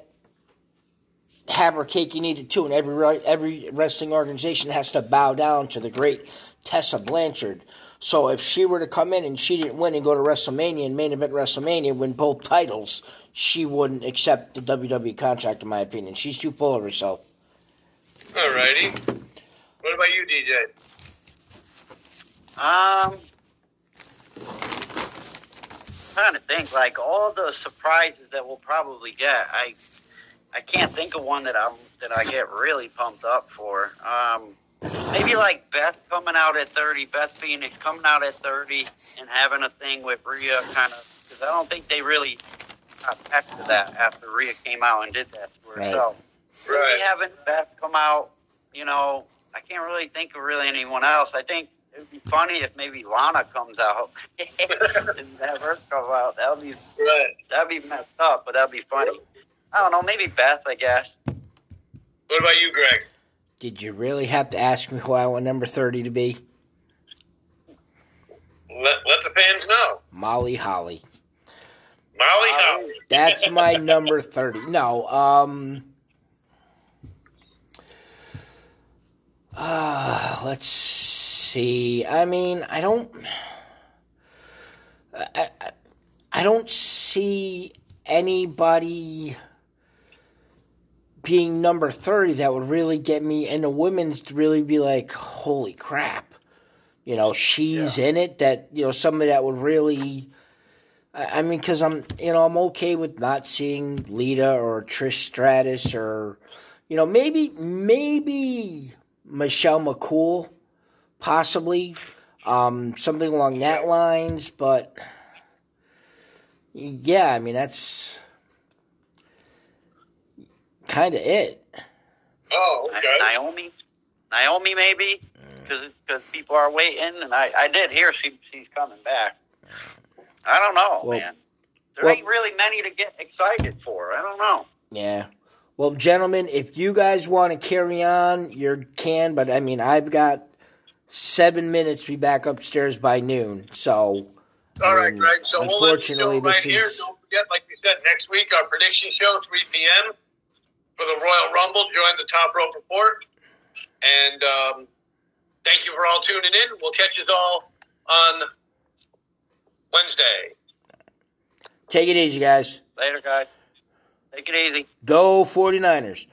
have her cake and eat it too. And every every wrestling organization has to bow down to the great Tessa Blanchard. So if she were to come in and she didn't win and go to WrestleMania and main event WrestleMania, win both titles, she wouldn't accept the WWE contract. In my opinion, she's too full of herself. Alrighty. What about you, DJ? Um, trying to think like all the surprises that we'll probably get. I I can't think of one that I'm that I get really pumped up for. Um, maybe like Beth coming out at 30, Beth Phoenix coming out at 30 and having a thing with Rhea, kind of because I don't think they really got back to that after Rhea came out and did that to her. Right. So Right. maybe having Beth come out, you know, I can't really think of really anyone else. I think it would be funny if maybe Lana comes out and have her come out. That would be Right. that'd be messed up, but that'd be funny. I don't know, maybe Beth, I guess. What about you, Greg? Did you really have to ask me who I want number 30 to be? Let, let the fans know. Molly Holly. Molly Molly. Holly. That's my number 30. No, um. Uh, let's see. I mean, I don't. I, I, I don't see anybody being number 30 that would really get me and the women's to really be like, holy crap. You know, she's in it. That, you know, somebody that would really. I I mean, because I'm, you know, I'm okay with not seeing Lita or Trish Stratus or, you know, maybe, maybe Michelle McCool, possibly, um, something along that lines. But yeah, I mean, that's kind of it. Oh, okay. Naomi, Naomi, maybe mm. because because people are waiting, and I, I did hear she she's coming back. I don't know, Well- man. There well- ain't really many to get excited for. I don't know. Yeah. Well, gentlemen, if you guys want to carry on, you can. But I mean, I've got seven minutes to be back upstairs by noon. So, All right, mean, Greg. So we'll let you know unfortunately, right this here. is- Don't forget, like we said, next week our prediction show, 3 p.m. for the Royal Rumble. Join the Top Rope Report. And um, thank you for all tuning in. We'll catch you all on Wednesday. take it easy, guys. Later, guys. Take it easy. Go 49ers.